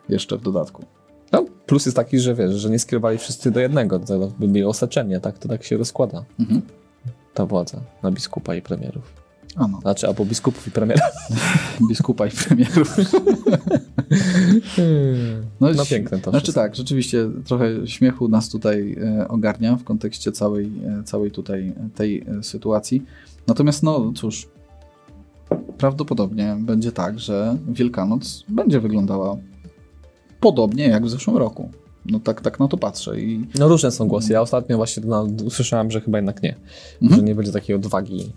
Jeszcze w dodatku. No, plus jest taki, że wiesz, że nie skierowali wszyscy do jednego, to by było osaczenie, tak? To tak się rozkłada Mhm. ta władza na biskupa i premierów. A no, Znaczy, albo biskupów i premiera. biskupa i premierów. No, ś- piękne to Znaczy wszystko. tak, rzeczywiście trochę śmiechu nas tutaj e, ogarnia w kontekście całej, e, całej tutaj e, tej sytuacji. Natomiast no cóż, prawdopodobnie będzie tak, że Wielkanoc będzie wyglądała podobnie jak w zeszłym roku. No tak, tak na to patrzę i No różne są głosy. Ja ostatnio właśnie no, usłyszałem, że chyba jednak nie. Mhm. Że nie będzie takiej odwagi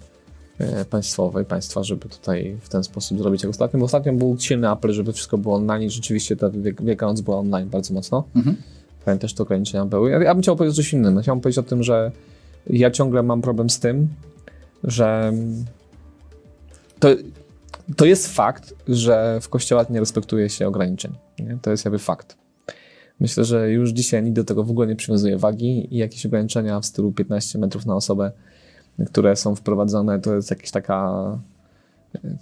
państwowej, państwa, żeby tutaj w ten sposób zrobić jak ostatnio. Bo ostatnio był silny apel, żeby wszystko było online i rzeczywiście ta Wielkanoc była online bardzo mocno. Mhm. Pamiętam, też te ograniczenia były. Ja, ja bym chciał powiedzieć coś innym. Chciałbym powiedzieć o tym, że ja ciągle mam problem z tym, że to, to jest fakt, że w kościołach nie respektuje się ograniczeń. Nie? To jest jakby fakt. Myślę, że już dzisiaj nikt do tego w ogóle nie przywiązuje wagi i jakieś ograniczenia w stylu 15 metrów na osobę, które są wprowadzone, to jest jakiś taka e,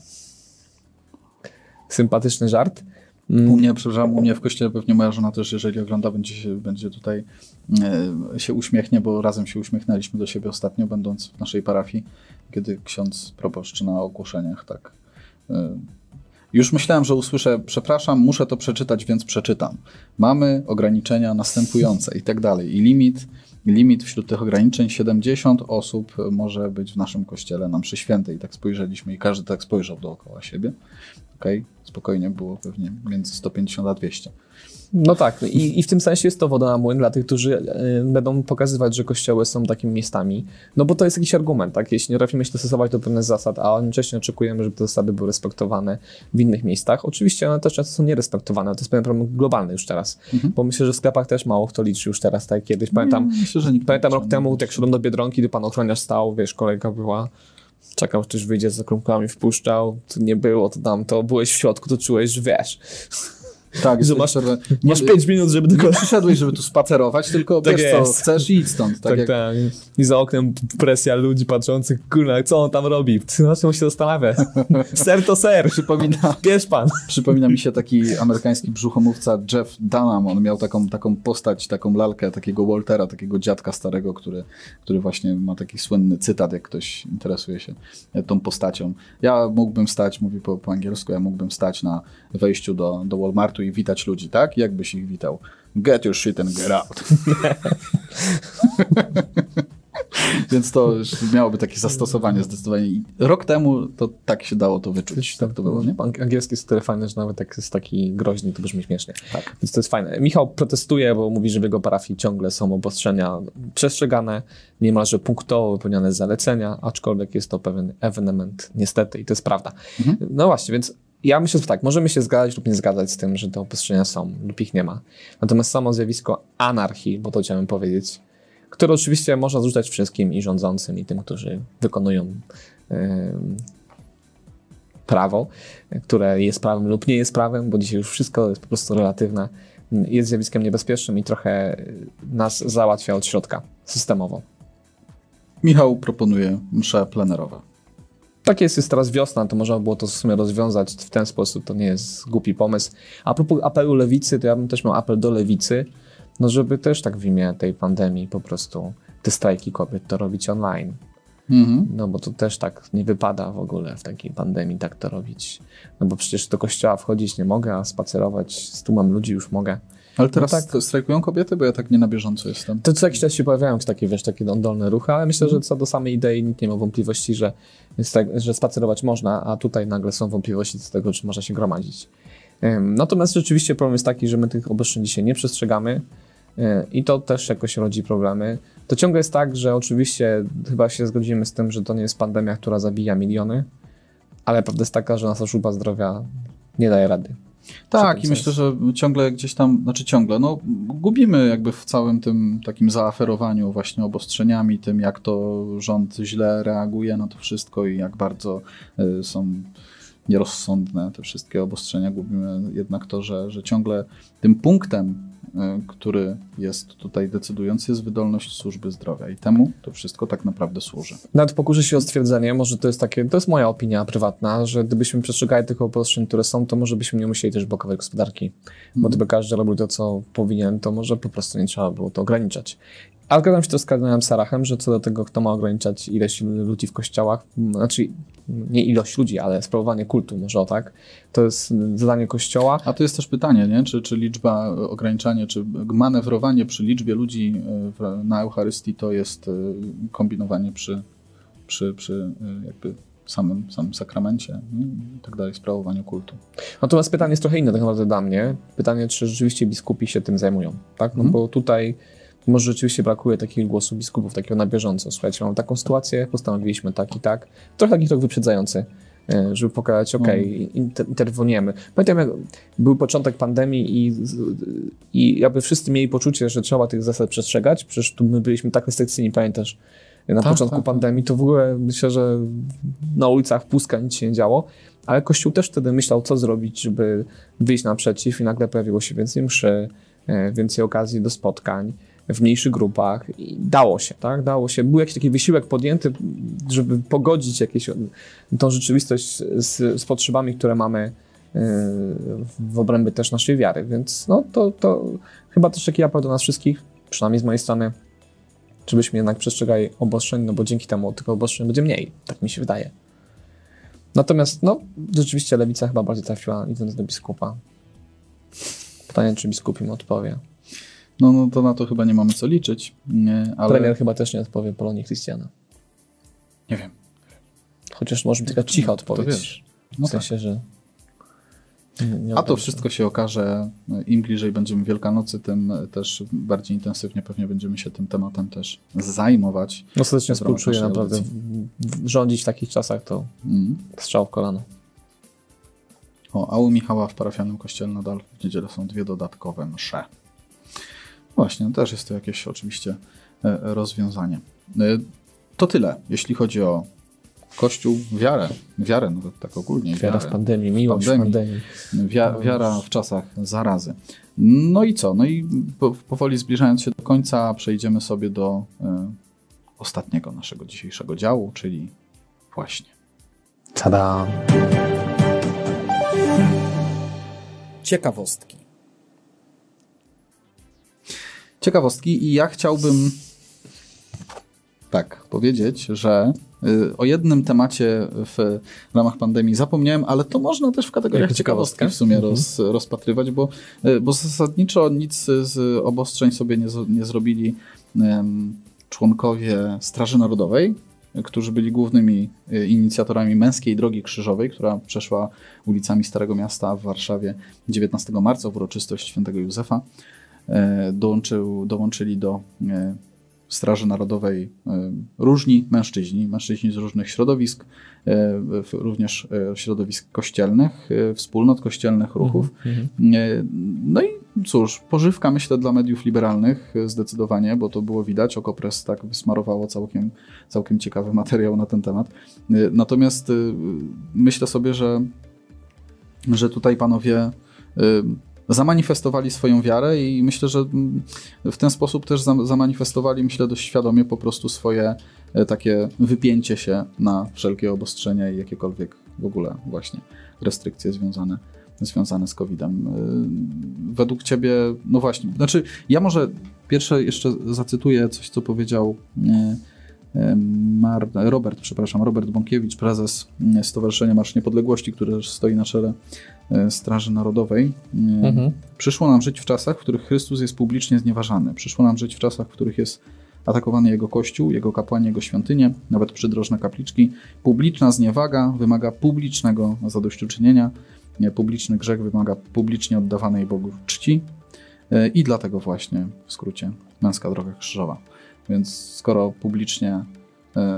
sympatyczny żart. Mm, U mnie, przepraszam, u mnie w kościele pewnie moja żona też, jeżeli ogląda, będzie, się, będzie tutaj e, się uśmiechnie, bo razem się uśmiechnęliśmy do siebie ostatnio, będąc w naszej parafii, kiedy ksiądz proboszcz na ogłoszeniach tak. E, już myślałem, że usłyszę, przepraszam, muszę to przeczytać, więc przeczytam. Mamy ograniczenia następujące i tak dalej. I limit, limit wśród tych ograniczeń 70 osób może być w naszym kościele na mszy świętej. I tak spojrzeliśmy i każdy tak spojrzał dookoła siebie. Okej, spokojnie było pewnie między 150 a 200. No tak, i, i w tym sensie jest to woda na młyn dla tych, którzy e, będą pokazywać, że kościoły są takimi miejscami. No bo to jest jakiś argument, tak? Jeśli nie trafimy się dostosować do pewnych zasad, a jednocześnie oczekujemy, żeby te zasady były respektowane w innych miejscach. Oczywiście one też często są nierespektowane, to jest pewien problem globalny już teraz. Mhm. Bo myślę, że w sklepach też mało kto liczy już teraz, tak jak kiedyś. Pamiętam, Nie, myślę, pamiętam rok temu, jak szedłem do Biedronki, to pan ochroniarz stał, wiesz, kolejka była, czekał, ktoś wyjdzie z krumpkami, wpuszczał, tu nie było, to tam, to byłeś w środku, to czułeś, że wiesz, Tak, że masz- że masz 5 minut, żeby tylko nie przyszedłeś, żeby tu spacerować, tylko Tak wiesz co, jest. chcesz i idź stąd. Tak, Tak, jak, tak. I za oknem presja ludzi patrzących, kurna, co on tam robi? Na czym się zastanawia? Ser to ser. Przypomina, Bierz pan. przypomina mi się taki amerykański brzuchomówca Jeff Dunham. On miał taką, taką postać, taką lalkę takiego Waltera, takiego dziadka starego, który, który właśnie ma taki słynny cytat, jak ktoś interesuje się tą postacią. Ja mógłbym stać, mówi po, po angielsku, ja mógłbym stać na wejściu do, do Walmartu i witać ludzi, tak? Jakbyś ich witał? Get your shit and get out. Więc to miałoby takie zastosowanie zdecydowanie. I rok temu to tak się dało to wyczuć. Tak to było, nie? Ang- Angielski jest tyle fajny, że nawet jak jest taki groźny, to brzmi śmiesznie. Tak. Więc to jest fajne. Michał protestuje, bo mówi, że w jego parafii ciągle są obostrzenia przestrzegane, niemalże punktowo wypełniane zalecenia, aczkolwiek jest to pewien ewenement, niestety, i to jest prawda. Mhm. No właśnie, więc ja myślę, że tak, możemy się zgadzać lub nie zgadzać z tym, że te obostrzenia są lub ich nie ma. Natomiast samo zjawisko anarchii, bo to chciałem powiedzieć, które oczywiście można zrzucać wszystkim i rządzącym, i tym, którzy wykonują em, prawo, które jest prawem lub nie jest prawem, bo dzisiaj już wszystko jest po prostu relatywne, jest zjawiskiem niebezpiecznym i trochę nas załatwia od środka systemowo. Michał proponuje msze plenerowe. Tak jest, jest teraz wiosna, to można było to w sumie rozwiązać w ten sposób, to nie jest głupi pomysł. A propos apelu lewicy, to ja bym też miał apel do lewicy, no żeby też tak w imię tej pandemii po prostu te strajki kobiet to robić online. Mhm. No bo to też tak nie wypada w ogóle w takiej pandemii tak to robić. No bo przecież do kościoła wchodzić nie mogę, a spacerować z tłumem ludzi już mogę. Ale teraz No tak. strajkują kobiety, bo ja tak nie na bieżąco jestem. To co jakiś czas się pojawiają takie, wiesz, takie oddolne ruchy, ale myślę, że co do samej idei nikt nie ma wątpliwości, że, że spacerować można, a tutaj nagle są wątpliwości co do tego, czy można się gromadzić. Natomiast rzeczywiście problem jest taki, że my tych obostrzeń dzisiaj nie przestrzegamy yy, i to też jakoś rodzi problemy. To ciągle jest tak, że oczywiście chyba się zgodzimy z tym, że to nie jest pandemia, która zabija miliony, ale prawda jest taka, że nasza służba zdrowia nie daje rady. Tak, i myślę, że ciągle gdzieś tam, znaczy ciągle, no gubimy jakby w całym tym takim zaaferowaniu właśnie obostrzeniami, tym jak to rząd źle reaguje na to wszystko i jak bardzo y, są nierozsądne te wszystkie obostrzenia. Gubimy jednak to, że, że ciągle tym punktem który jest tutaj decydujący, jest wydolność służby zdrowia i temu to wszystko tak naprawdę służy. Nawet pokuszę się o stwierdzenie, może to jest takie, to jest moja opinia prywatna, że gdybyśmy przestrzegali tych obostrzeń, które są, to może byśmy nie musieli też blokować gospodarki, bo mhm. gdyby każdy robił to, co powinien, to może po prostu nie trzeba było to ograniczać. Ale zgadzam się to z kardynałem Sarachem, że co do tego, kto ma ograniczać ilość ludzi w kościołach, znaczy nie ilość ludzi, ale sprawowanie kultu, może o tak, to jest zadanie kościoła. A to jest też pytanie, nie? Czy, czy liczba, ograniczanie, czy manewrowanie przy liczbie ludzi e, na Eucharystii to jest e, kombinowanie przy, przy, przy e, jakby samym, samym sakramencie nie? i tak dalej, sprawowaniu kultu. Natomiast pytanie jest trochę inne tak naprawdę dla mnie. Pytanie, czy rzeczywiście biskupi się tym zajmują, tak? No mhm. bo tutaj może rzeczywiście brakuje takich głosów biskupów, takiego na bieżąco. Słuchajcie, mamy taką sytuację, postanowiliśmy tak i tak. Trochę taki krok wyprzedzający, e, żeby pokazać, ok, mm. inter interweniujemy. Pamiętam, jak był początek pandemii i, i jakby wszyscy mieli poczucie, że trzeba tych zasad przestrzegać. Przecież tu my byliśmy tak restrykcyjni, pamiętasz, na tak, początku tak, pandemii, to w ogóle myślę, że na ulicach puska nic się nie działo, ale Kościół też wtedy myślał, co zrobić, żeby wyjść naprzeciw i nagle pojawiło się więcej mszy, e, więcej okazji do spotkań w mniejszych grupach i dało się, tak? Dało się. Był jakiś taki wysiłek podjęty, żeby pogodzić jakieś, tą rzeczywistość z, z potrzebami, które mamy yy, w obrębie też naszej wiary, więc no to, to chyba też taki apel do nas wszystkich, przynajmniej z mojej strony, żebyśmy jednak przestrzegali obostrzeń, no bo dzięki temu tych obostrzeń będzie mniej, tak mi się wydaje. Natomiast, no, rzeczywiście lewica chyba bardziej trafiła idąc do biskupa. Pytanie, czy biskup im odpowie. No, no to na to chyba nie mamy co liczyć. Nie, ale... Premier chyba też nie odpowie Polonii Christiana. Nie wiem. Chociaż może być taka cicha odpowiedź. To wiesz. No w sensie, tak. że... A to wszystko się okaże, im bliżej będziemy Wielkanocy, tym też bardziej intensywnie pewnie będziemy się tym tematem też zajmować. No serdecznie współczuję, naprawdę. Rządzić w takich czasach to mm. strzał w kolano. O, a u Michała w parafianym kościele nadal w niedzielę są dwie dodatkowe msze. Właśnie, też jest to jakieś oczywiście e, rozwiązanie. E, to tyle, jeśli chodzi o Kościół, wiarę, wiarę no tak ogólnie. Wiara w pandemii, miłość w pandemii. pandemii. Wia, wiara w czasach zarazy. No i co? No i powoli zbliżając się do końca, przejdziemy sobie do e, ostatniego naszego dzisiejszego działu, czyli właśnie. Tada! Ciekawostki. Ciekawostki i ja chciałbym tak powiedzieć, że y, o jednym temacie w ramach pandemii zapomniałem, ale to można też w kategoriach ciekawostki w sumie mhm. roz, rozpatrywać, bo, y, bo zasadniczo nic z obostrzeń sobie nie, nie zrobili członkowie Straży Narodowej, którzy byli głównymi y, inicjatorami męskiej drogi krzyżowej, która przeszła ulicami Starego Miasta w Warszawie 19 marca w uroczystość świętego Józefa. E, dołączył, dołączyli do e, Straży Narodowej e, różni mężczyźni, mężczyźni z różnych środowisk, również środowisk kościelnych, wspólnot kościelnych, ruchów. Mm -hmm. No i cóż, pożywka myślę dla mediów liberalnych zdecydowanie, bo to było widać, Okopres tak wysmarowało całkiem, całkiem ciekawy materiał na ten temat. Natomiast myślę sobie, że, że tutaj panowie zamanifestowali swoją wiarę i myślę, że w ten sposób też zamanifestowali, myślę, dość świadomie po prostu swoje e, takie wypięcie się na wszelkie obostrzenia i jakiekolwiek w ogóle właśnie restrykcje związane, związane z COVID-em. E, według ciebie, no właśnie, znaczy ja może pierwsze jeszcze zacytuję coś, co powiedział e, Mar Robert, przepraszam, Robert Bąkiewicz, prezes Stowarzyszenia Marsz Niepodległości, który stoi na czele Straży Narodowej. E, mhm. Przyszło nam żyć w czasach, w których Chrystus jest publicznie znieważany. Przyszło nam żyć w czasach, w których jest atakowany jego kościół, jego kapłani, jego świątynie, nawet przydrożne kapliczki. Publiczna zniewaga wymaga publicznego zadośćuczynienia. Publiczny grzech wymaga publicznie oddawanej Bogu czci. E, I dlatego właśnie, w skrócie, męska droga krzyżowa. Więc skoro publicznie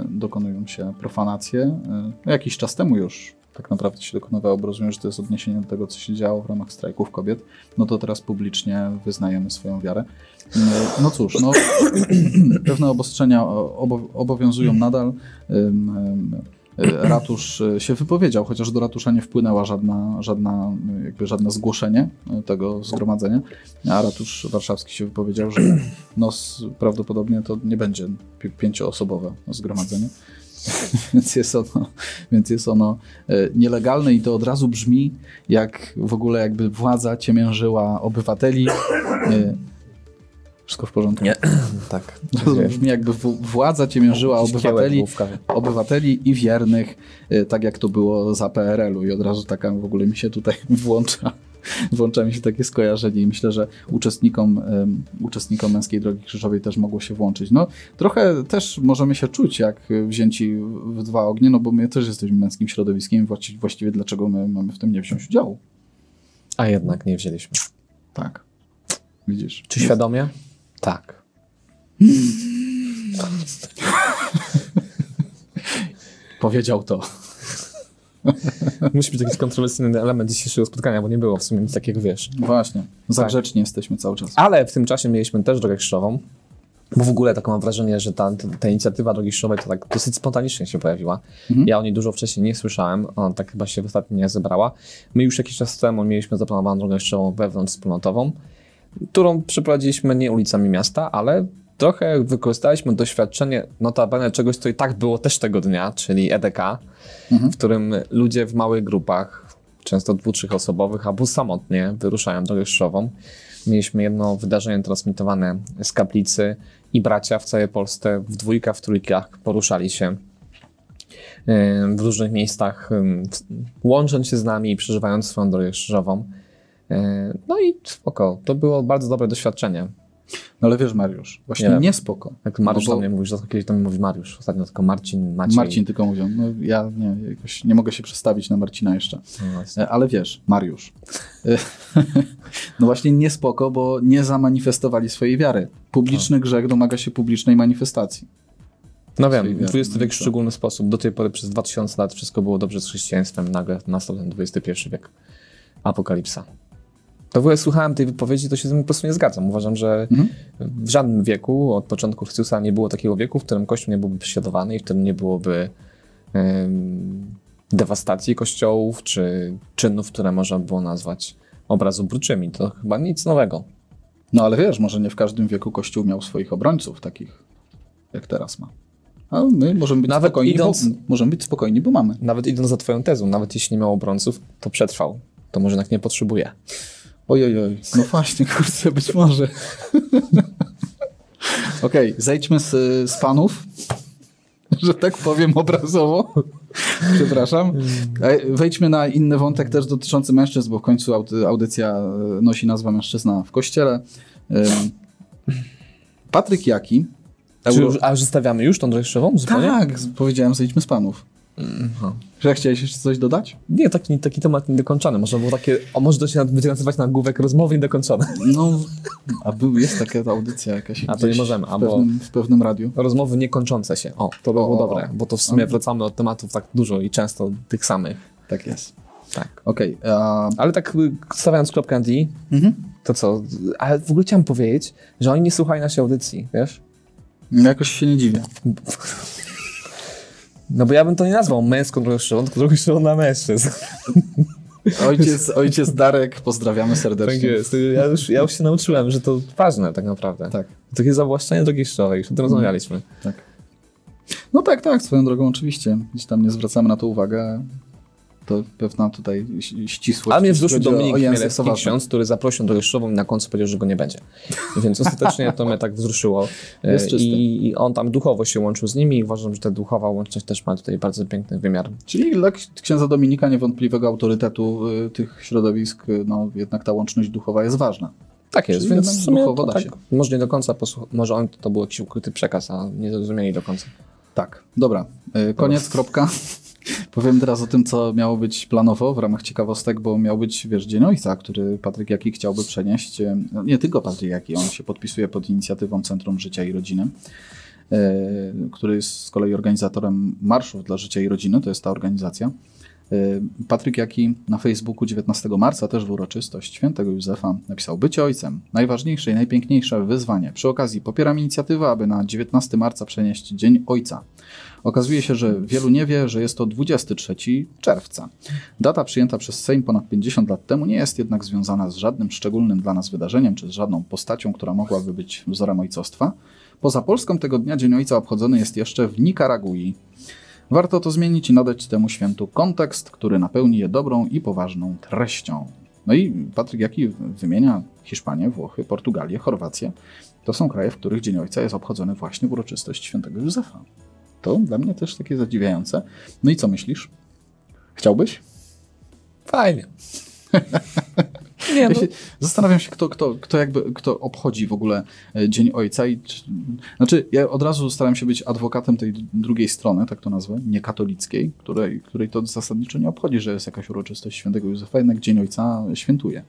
dokonują się profanacje, jakiś czas temu już tak naprawdę się dokonywało, bo rozumiem, że to jest odniesienie do tego, co się działo w ramach strajków kobiet, no to teraz publicznie wyznajemy swoją wiarę. E, no cóż, no, pewne obostrzenia obo obowiązują nadal. Ratusz się wypowiedział, chociaż do ratusza nie wpłynęła żadna, żadna, jakby żadne zgłoszenie tego zgromadzenia, a ratusz warszawski się wypowiedział, że no, prawdopodobnie to nie będzie pięcioosobowe zgromadzenie. więc, jest ono, więc jest ono e, nielegalne i to od razu brzmi jak w ogóle jakby władza ciemiężyła obywateli. E, wszystko w porządku? Nie. tak. Brzmi jakby władza ciemiężyła obywateli, obywateli i wiernych, e, tak jak to było za PRL-u i od razu taka w ogóle mi się tutaj włącza włącza mi się takie skojarzenie i myślę, że uczestnikom, um, uczestnikom Męskiej Drogi Krzyżowej też mogło się włączyć. No, trochę też możemy się czuć jak wzięci w dwa ognie, no bo my też jesteśmy męskim środowiskiem właściwie, właściwie dlaczego my mamy w tym nie wziąć udziału. A jednak nie wzięliśmy. Tak. Widzisz. Czy świadomie? Tak. Powiedział to. Musi być jakiś kontrowersyjny element dzisiejszego spotkania, bo nie było w sumie nic takiego, wiesz. Właśnie, za tak. grzecznie jesteśmy cały czas. Ale w tym czasie mieliśmy też drogę krzyżową, bo w ogóle tak mam wrażenie, że ta, ta inicjatywa Drogi Krzyżowej to tak dosyć spontanicznie się pojawiła. Mhm. Ja o niej dużo wcześniej nie słyszałem, ona tak chyba się ostatnio nie zebrała. My już jakiś czas temu mieliśmy zaplanowaną Drogę Krzyżową wewnątrz wspólnotową, którą przeprowadziliśmy nie ulicami miasta, ale trochę wykorzystaliśmy doświadczenie notabene czegoś, co i tak było też tego dnia, czyli EDK, mhm. w którym ludzie w małych grupach, często dwu, trzech osobowych, albo samotnie wyruszają drogę krzyżową. Mieliśmy jedno wydarzenie transmitowane z kaplicy i bracia w całej Polsce w dwójkach, w trójkach poruszali się w różnych miejscach, łącząc się z nami i przeżywając swoją drogę krzyżową. No i spoko, to było bardzo dobre doświadczenie. No ale wiesz, Mariusz, właśnie nie, niespoko. Jak Mariusz no bo... mnie mówisz, to kiedyś mnie mówi Mariusz, ostatnio tylko Marcin, Maciej. Marcin tylko mówią, no ja nie, jakoś nie mogę się przestawić na Marcina jeszcze. No e, ale wiesz, Mariusz, e, no właśnie niespoko, bo nie zamanifestowali swojej wiary. Publiczny no. grzech domaga się publicznej manifestacji. No wiem, XX wiek w szczególny sposób. Do tej pory przez 2000 lat wszystko było dobrze z chrześcijaństwem, nagle nastał ten XXI wiek. Apokalipsa. To w ogóle słuchałem tej wypowiedzi, to się z tym po prostu nie zgadzam. Uważam, że mhm. w żadnym wieku od początku Chrystusa nie było takiego wieku, w którym Kościół nie byłby prześladowany i w którym nie byłoby um, dewastacji kościołów czy czynów, które można było nazwać obrazobruczymi. To chyba nic nowego. No ale wiesz, może nie w każdym wieku Kościół miał swoich obrońców, takich jak teraz ma. A my możemy być, nawet spokojni, idąc, bo, możemy być spokojni, bo mamy. Nawet idąc za twoją tezą, nawet jeśli nie miał obrońców, to przetrwał. To może jednak nie potrzebuje. Ojoj, oj. no właśnie, kurczę, być może. Okej, okay, zejdźmy z, z panów, że tak powiem obrazowo. Przepraszam. Wejdźmy na inny wątek też dotyczący mężczyzn, bo w końcu audycja nosi nazwę Mężczyzna w Kościele. Patryk Jaki. Euro... Czy, a już zostawiamy już tą drogę zupełnie? Tak, powiedziałem zejdźmy z panów. Aha. Że chciałeś jeszcze coś dodać? Nie, taki, taki temat niedokończony. Można było takie, o może to się będzie nazywać nagłówek rozmowy niedokończone. No, a był, jest taka audycja jakaś A to nie możemy, w pewnym, w pewnym radiu. Rozmowy niekończące się. O, to by było o, dobre, bo to w sumie wracamy od tematów tak dużo i często tych samych. Tak jest. Tak. Okej. Okay. Ale tak y, stawiając kropkę D, mhm. to co? Ale w ogóle chciałem powiedzieć, że oni nie słuchają naszej audycji, wiesz? Jakoś się nie dziwię. No bo ja bym to nie nazwał męską drogą tylko drogą dla mężczyzn. Ojciec, ojciec Darek, pozdrawiamy serdecznie. Tak jest. Ja już, ja już się nauczyłem, że to ważne tak naprawdę. Tak. Jest zawłaszczenie drogi krzyżowej, już o tym rozmawialiśmy. Tak. No tak, tak, swoją drogą oczywiście. Gdzieś tam nie zwracamy na to uwagę, to pewna tutaj ścisłość. A mnie wzruszył Dominik Chmielewski, ksiądz, który zaprosił do Ryszową i na końcu powiedział, że go nie będzie. Więc ostatecznie to mnie tak wzruszyło. I, I, on tam duchowo się łączył z nimi i uważam, że ta duchowa łączność też ma tutaj bardzo piękny wymiar. Czyli dla księdza Dominika niewątpliwego autorytetu y, tych środowisk, y, no jednak ta łączność duchowa jest ważna. Tak jest, Czyli więc w sumie to, tak, może nie do końca, może on to był jakiś ukryty przekaz, a nie zrozumieli do końca. Tak, dobra. Y, koniec, kropka. Powiem teraz o tym, co miało być planowo w ramach ciekawostek, bo miał być, wiesz, Dzień Ojca, który Patryk Jaki chciałby przenieść. No, nie tylko Patryk Jaki, on się podpisuje pod inicjatywą Centrum Życia i Rodziny, e, który jest z kolei organizatorem Marszów dla Życia i Rodziny, to jest ta organizacja. Y, Patryk Jaki na Facebooku 19 marca, też w uroczystość świętego Józefa, napisał Bycie ojcem. Najważniejsze i najpiękniejsze wyzwanie. Przy okazji popieram inicjatywę, aby na 19 marca przenieść Dzień Ojca. Okazuje się, że wielu nie wie, że jest to 23 czerwca. Data przyjęta przez Sejm ponad 50 lat temu nie jest jednak związana z żadnym szczególnym dla nas wydarzeniem, czy z żadną postacią, która mogłaby być wzorem ojcostwa. Poza Polską tego dnia Dzień Ojca obchodzony jest jeszcze w Nikaragui. Warto to zmienić i nadać temu świętu kontekst, który napełni je dobrą i poważną treścią. No i Patryk Jaki wymienia Hiszpanię, Włochy, Portugalię, Chorwację. To są kraje, w których Dzień Ojca jest obchodzony właśnie w uroczystość świętego Józefa. To dla mnie też takie zadziwiające. No i co myślisz? Chciałbyś? Fajnie. Nie, ja się, zastanawiam się, kto, kto, kto, jakby, kto obchodzi w ogóle e, Dzień Ojca. I, czy, znaczy, ja od razu staram się być adwokatem tej drugiej strony, tak to nazwę, niekatolickiej, której, której to zasadniczo nie obchodzi, że jest jakaś uroczystość świętego Józefa, jednak Dzień Ojca świętuje.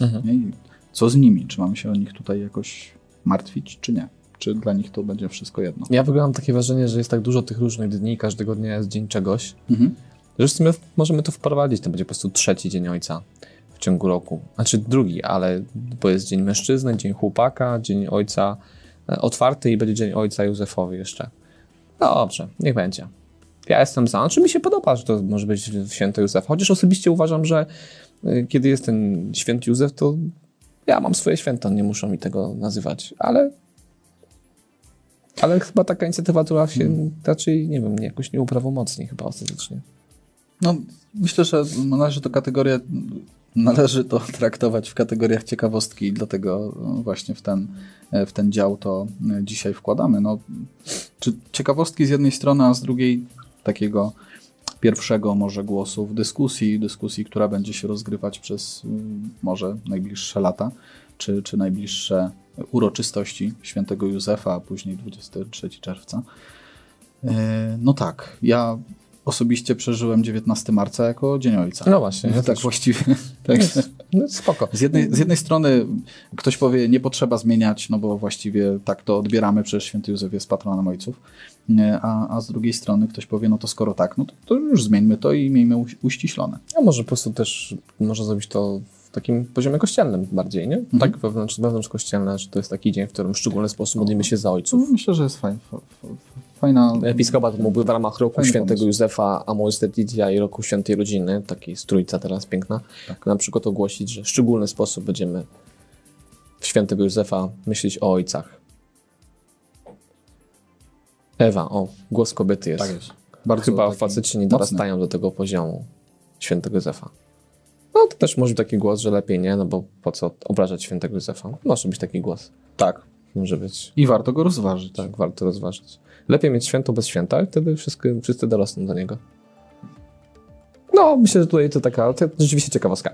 Mhm. Co z nimi? Czy mamy się o nich tutaj jakoś martwić, czy nie? Czy dla nich to będzie wszystko jedno? Ja w ogóle mam takie wrażenie, że jest tak dużo tych różnych dni, każdego dnia jest dzień czegoś, mhm. że w sumie możemy to wprowadzić. To będzie po prostu trzeci dzień ojca ciągu roku. Znaczy drugi, ale bo jest dzień mężczyzny, dzień chłopaka, dzień ojca e, otwarty i będzie dzień ojca Józefowy jeszcze. No dobrze, niech będzie. Ja jestem za. Znaczy mi się podoba, że to może być święto Józef. Chociaż osobiście uważam, że e, kiedy jest ten święty Józef, to ja mam swoje święto, nie muszą mi tego nazywać, ale ale chyba taka inicjatywa, która się hmm. raczej, nie wiem, jakoś nie uprawomocni chyba ostatecznie. No, myślę, że należy to kategorię, należy to traktować w kategoriach ciekawostki dlatego no, właśnie w ten, w ten dział to dzisiaj wkładamy. No, czy ciekawostki z jednej strony, a z drugiej takiego pierwszego może głosu w dyskusji, dyskusji, która będzie się rozgrywać przez może najbliższe lata, czy, czy najbliższe uroczystości świętego Józefa, a później 23 czerwca. E, no tak, ja osobiście przeżyłem 19 marca jako Dzień Ojca. No właśnie. Ja tak też. właściwie. Tak. No, spoko. Z jednej, z jednej strony ktoś powie, nie potrzeba zmieniać, no bo właściwie tak to odbieramy, przecież święty Józef jest patronem ojców. A, a z drugiej strony ktoś powie, no to skoro tak, no to, to już zmieńmy to i miejmy uściślone. A może po prostu też można zrobić to takim poziomie kościelnym bardziej, nie? Mhm. Tak wewnątrz, wewnątrz kościelne, że to jest taki dzień, w którym w szczególny sposób modlimy się za ojców. Myślę, że jest fajna. Fajna Episkopat mógłby w ramach roku świętego pomysł. Józefa Amoris Laetitia i roku świętej rodziny, taki strójca teraz piękna, tak. na przykład ogłosić, że w szczególny sposób będziemy w świętego Józefa myśleć o ojcach. Ewa, o, głos kobiety jest. Tak jest. Bardzo Chyba faceci nie dorastają do tego poziomu świętego Józefa. No to też może być taki głos, że lepiej nie, no bo po co obrażać świętego Józefa? Może być taki głos. Tak. Może być. I warto go rozważyć. Tak, warto rozważyć. Lepiej mieć święto bez święta i wtedy wszyscy, wszyscy dorosną do niego. No, myślę, że tutaj to taka to rzeczywiście ciekawostka.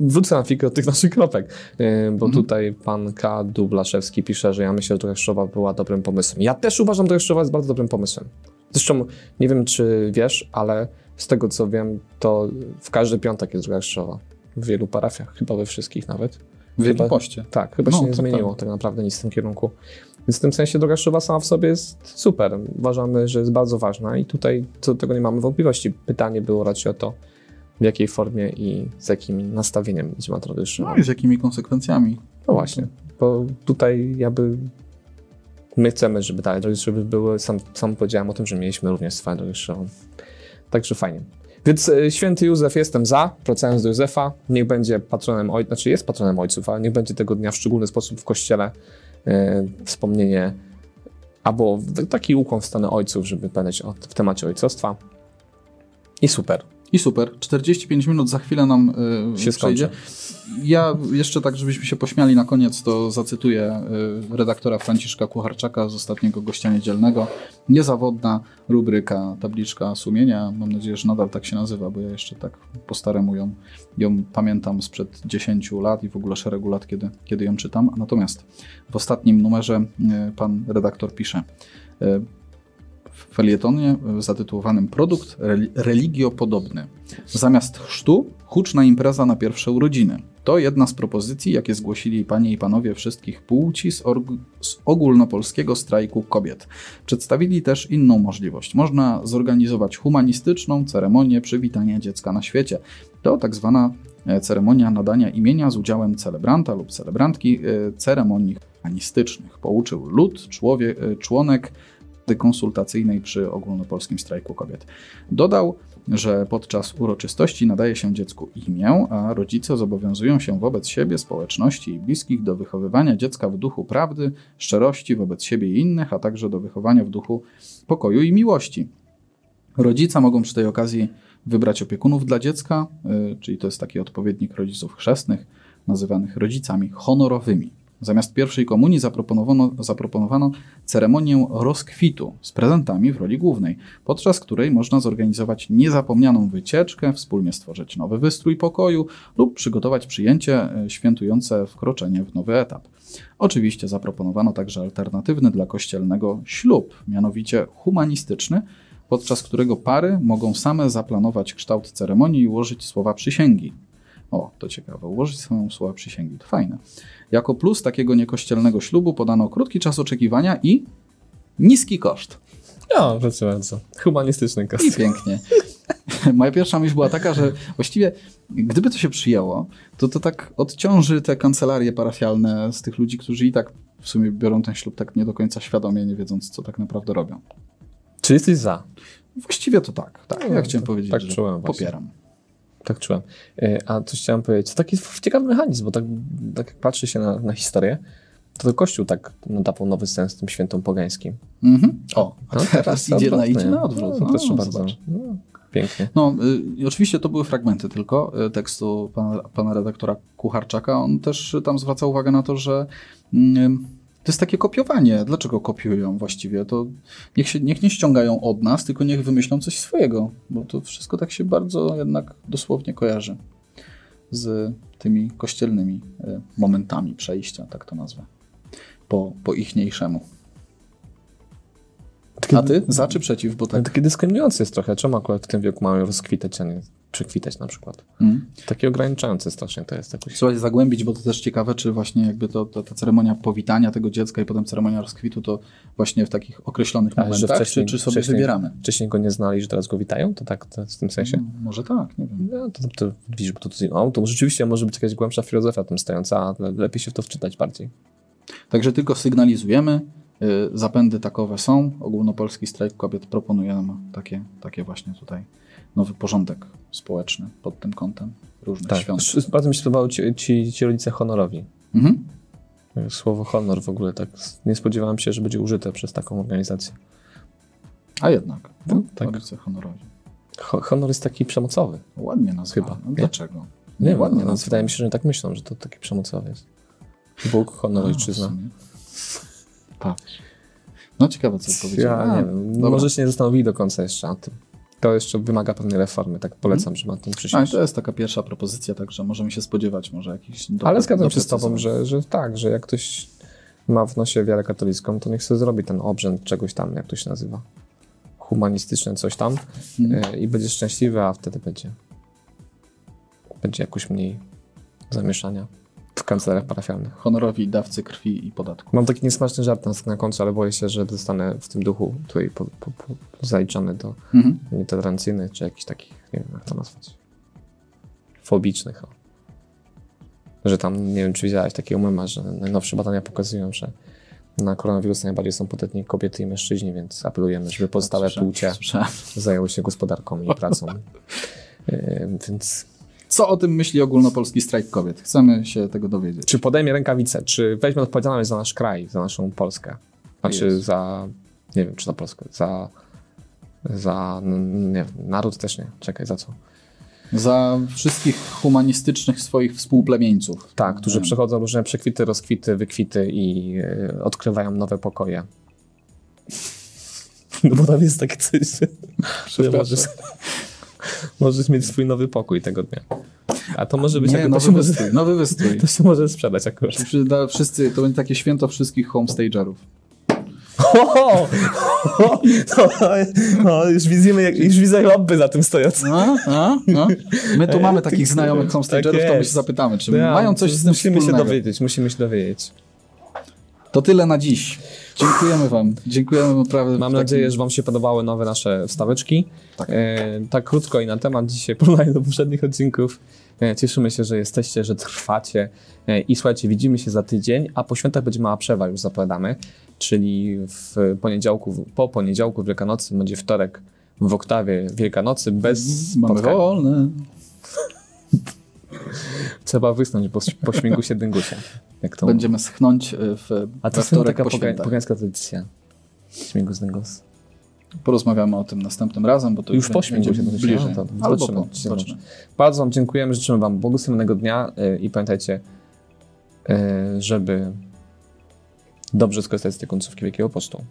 Wrócę na chwilkę od tych naszych kropek, e, bo mhm. tutaj pan K. Dublaszewski pisze, że ja myślę, że Dreszczowa była dobrym pomysłem. Ja też uważam, że Dreszczowa jest bardzo dobrym pomysłem. Zresztą nie wiem, czy wiesz, ale z tego co wiem, to w każdy piątek jest krzyżowa. W wielu parafiach, chyba we wszystkich nawet. W Wielkim Poście. Tak, chyba no, się nie zmieniło tak. tak naprawdę nic w tym kierunku. Więc w tym sensie droga krzyżowa sama w sobie jest super. Uważamy, że jest bardzo ważna i tutaj co do tego nie mamy wątpliwości. Pytanie było raczej o to, w jakiej formie i z jakim nastawieniem drogę krzyżową. No i z jakimi konsekwencjami. No właśnie, bo tutaj jakby my chcemy, żeby dalej drogi krzyżowe były. Sam, sam powiedziałem o tym, że mieliśmy również swoją drogę krzyżową. Także fajnie. Więc e, święty Józef jestem za, wracając do Józefa, niech będzie patronem ojców, znaczy jest patronem ojców, ale niech będzie tego dnia w szczególny sposób w kościele wspomnienie, albo taki ukłon w stronę ojców, żeby pamiętać o, w temacie ojcostwa. I super. I super. 45 minut za chwilę nam yy, się przejdzie. Ja jeszcze tak, żebyśmy się pośmiali na koniec, to zacytuję yy, redaktora Franciszka Kucharczaka z ostatniego gościa niedzielnego. Niezawodna rubryka, tabliczka sumienia. Mam nadzieję, że nadal tak się nazywa, bo ja jeszcze tak po staremu ją, ją pamiętam sprzed 10 lat i w ogóle szeregu lat, kiedy, kiedy ją czytam. Natomiast w ostatnim numerze yy, pan redaktor pisze y, felietonie zatytułowanym Produkt religiopodobny. Zamiast chrztu, huczna impreza na pierwsze urodziny. To jedna z propozycji, jakie zgłosili panie i panowie wszystkich płci z, z ogólnopolskiego strajku kobiet. Przedstawili też inną możliwość. Można zorganizować humanistyczną ceremonię przywitania dziecka na świecie. To tak zwana e, ceremonia nadania imienia z udziałem celebranta lub celebrantki e, ceremonii humanistycznych. Pouczył lud, człowiek, e, członek Konsultacyjnej przy ogólnopolskim strajku kobiet. Dodał, że podczas uroczystości nadaje się dziecku imię, a rodzice zobowiązują się wobec siebie, społeczności i bliskich do wychowywania dziecka w duchu prawdy, szczerości wobec siebie i innych, a także do wychowania w duchu pokoju i miłości. Rodzice mogą przy tej okazji wybrać opiekunów dla dziecka, y, czyli to jest taki odpowiednik rodziców chrzestnych, nazywanych rodzicami honorowymi. Zamiast pierwszej komunii zaproponowano, zaproponowano ceremonię rozkwitu z prezentami w roli głównej, podczas której można zorganizować niezapomnianą wycieczkę, wspólnie stworzyć nowy wystrój pokoju lub przygotować przyjęcie y, świętujące wkroczenie w nowy etap. Oczywiście zaproponowano także alternatywny dla kościelnego ślub, mianowicie humanistyczny, podczas którego pary mogą same zaplanować kształt ceremonii i ułożyć słowa przysięgi. O, to ciekawe, ułożyć samą słowa przysięgi, to fajne. Jako plus takiego niekościelnego ślubu podano krótki czas oczekiwania i niski koszt. No, proszę bardzo. Humanistyczny I koszt. pięknie. Moja pierwsza myśl była taka, że właściwie gdyby to się przyjęło, to to tak odciąży te kancelarie parafialne z tych ludzi, którzy i tak w sumie biorą ten ślub tak nie do końca świadomie, nie wiedząc, co tak naprawdę robią. Czy jesteś za? Właściwie to tak. Tak, No, ja chciałem to- powiedzieć, tak że czułem właśnie. Tak czułem. E, A coś chciałem powiedzieć. To taki ciekawy mechanizm, bo tak, tak jak patrzy się na, na historię, to, to Kościół tak nadawał nowy sens tym świętom pogańskim. Mhm. O, a No, teraz idzie na, idzie na odwrót. No, No, proszę bardzo. zobacz. No, pięknie. No, y, oczywiście to były fragmenty tylko y, tekstu pana, pana redaktora Kucharczaka. On też y, tam zwraca uwagę na to, że y, to jest takie kopiowanie. Dlaczego kopiują właściwie? To niech, się, niech nie ściągają od nas, tylko niech wymyślą coś swojego, bo to wszystko tak się bardzo jednak dosłownie kojarzy z tymi kościelnymi y, momentami przejścia, tak to nazwę, po, po ichniejszemu. A ty? Za czy przeciw? Bo tak... takie dyskryminujące jest trochę. Czemu akurat w tym wieku mają rozkwitać, a nie przekwitać na przykład? Mm. Takie ograniczające strasznie to jest jakoś. Trzeba się zagłębić, bo to też ciekawe, czy właśnie jakby to, to, ta ceremonia powitania tego dziecka i potem ceremonia rozkwitu, to właśnie w takich określonych A, momentach, wcześniej- czy, czy sobie wcześniej- wybieramy? Wcześniej go nie znali, że teraz go witają? To tak to w tym sensie? Mm, Może tak, nie wiem. No, to, to, widzisz, bo to, to, no, to rzeczywiście może być jakaś głębsza filozofia tym stojąca, ale lepiej się w to wczytać bardziej. Także tylko sygnalizujemy, y, zapędy takowe są. Ogólnopolski strajk kobiet proponuje nam takie, takie właśnie tutaj nowy porządek społeczny pod tym kątem różnych Tak. świąt. Sz- Bardzo mi się ci, ci, ci rodzice honorowi. Mhm. Słowo honor w ogóle tak. Nie spodziewałem się, że będzie użyte przez taką organizację. A jednak, No, tak. rodzice honorowi. Ho, honor jest taki przemocowy. Ładnie nazwane. Chyba, No, nie? dlaczego? Nie wiem, ładnie no, wydaje mi się, że tak myślą, że to taki przemocowy jest. Bóg, honor, A, ojczyzna. Patrz. No ciekawe, co powiedziałem. Ja nie wiem. Może się nie zastanowili do końca jeszcze nad tym. To jeszcze wymaga pewnej reformy, tak polecam, żeby na tym A, przysiąść. to jest taka pierwsza propozycja, także możemy się spodziewać może jakichś do, Ale zgadzam się z tobą, że, że tak, że jak ktoś ma w nosie wiarę katolicką, to niech sobie zrobi ten obrzęd czegoś tam, jak to się nazywa. Humanistyczne coś tam Mhm. e, i będzie szczęśliwy, a wtedy będzie będzie jakoś mniej zamieszania w kancelariach parafialnych. Honorowi dawcy krwi i podatku. Mam taki niesmaczny żart na, na końcu, ale boję się, że zostanę w tym duchu tutaj po, po, po, zaliczony do Mhm. nietolerancyjnych, czy jakichś takich, nie wiem jak to nazwać, fobicznych. O. Że tam, nie wiem, czy widziałeś takiego mema, że najnowsze badania pokazują, że na koronawirus najbardziej są podatni kobiety i mężczyźni, więc apelujemy, żeby pozostałe Słyszałem, płcie słyszałem. zajęły się gospodarką i pracą. Yy, więc Co o tym myśli ogólnopolski strajk kobiet? Chcemy się tego dowiedzieć. czy podejmie rękawice, czy weźmie odpowiedzialność za nasz kraj, za naszą Polskę? Znaczy Jest. za, nie wiem, czy za Polskę, za, za, nie wiem, naród też nie. Czekaj, za co? Za wszystkich humanistycznych swoich współplemieńców. Tak, którzy przechodzą różne przekwity, rozkwity, wykwity i e, odkrywają nowe pokoje. No bo tam jest takie coś, że możesz, możesz mieć swój nowy pokój tego dnia. A to może być Nie, nowy się może, wystrój, nowy wystrój. to się może sprzedać akurat. Przy- da- Wszyscy, to będzie takie święto wszystkich homestagerów. O, o, no, już, widzimy, jak, już widzę lobby za tym stojąc. No, no, no. My tu mamy takich znajomych homestagerów, to my się zapytamy, czy Ja, mają coś z tym Musimy się wspólnego. dowiedzieć, musimy się dowiedzieć. To tyle na dziś. Dziękujemy wam. Dziękujemy naprawdę. Mam w nadzieję, że Wam się podobały nowe nasze wstaweczki. Tak. E, tak krótko i na temat dzisiaj, porównanie do poprzednich odcinków. E, cieszymy się, że jesteście, że trwacie. E, I słuchajcie, widzimy się za tydzień, a po świętach będzie mała przerwa, już zapowiadamy. Czyli w poniedziałku, po poniedziałku Wielkanocy będzie wtorek w oktawie Wielkanocy bez Mamy spotkań. wolne. Trzeba wysnąć po, po śmigu się dyngusia. Jak to Będziemy schnąć y, w A to jest taka poga- pogańska tradycja. Śmigu z dyngus. Porozmawiamy o tym następnym razem, bo to Już już, po śmigu się to bliżej. No, to Albo zobaczymy, po, czy zobaczymy. Bardzo Wam dziękujemy, życzymy Wam błogosławionego dnia y, i pamiętajcie, y, żeby dobrze skorzystać z tej końcówki Wielkiego Postu.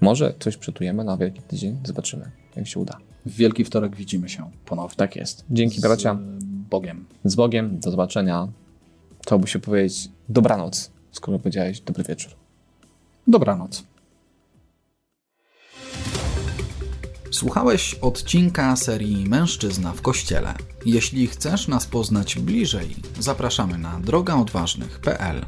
Może coś przytujemy na Wielki Tydzień, zobaczymy, jak się uda. W Wielki Wtorek widzimy się ponownie. Tak jest. Dzięki bracia, Z Bogiem. z Bogiem, do zobaczenia. Chciałby się powiedzieć dobranoc, skoro powiedziałeś dobry wieczór. Dobranoc. Słuchałeś odcinka serii Mężczyzna w Kościele. Jeśli chcesz nas poznać bliżej, zapraszamy na drogaodważnych.pl.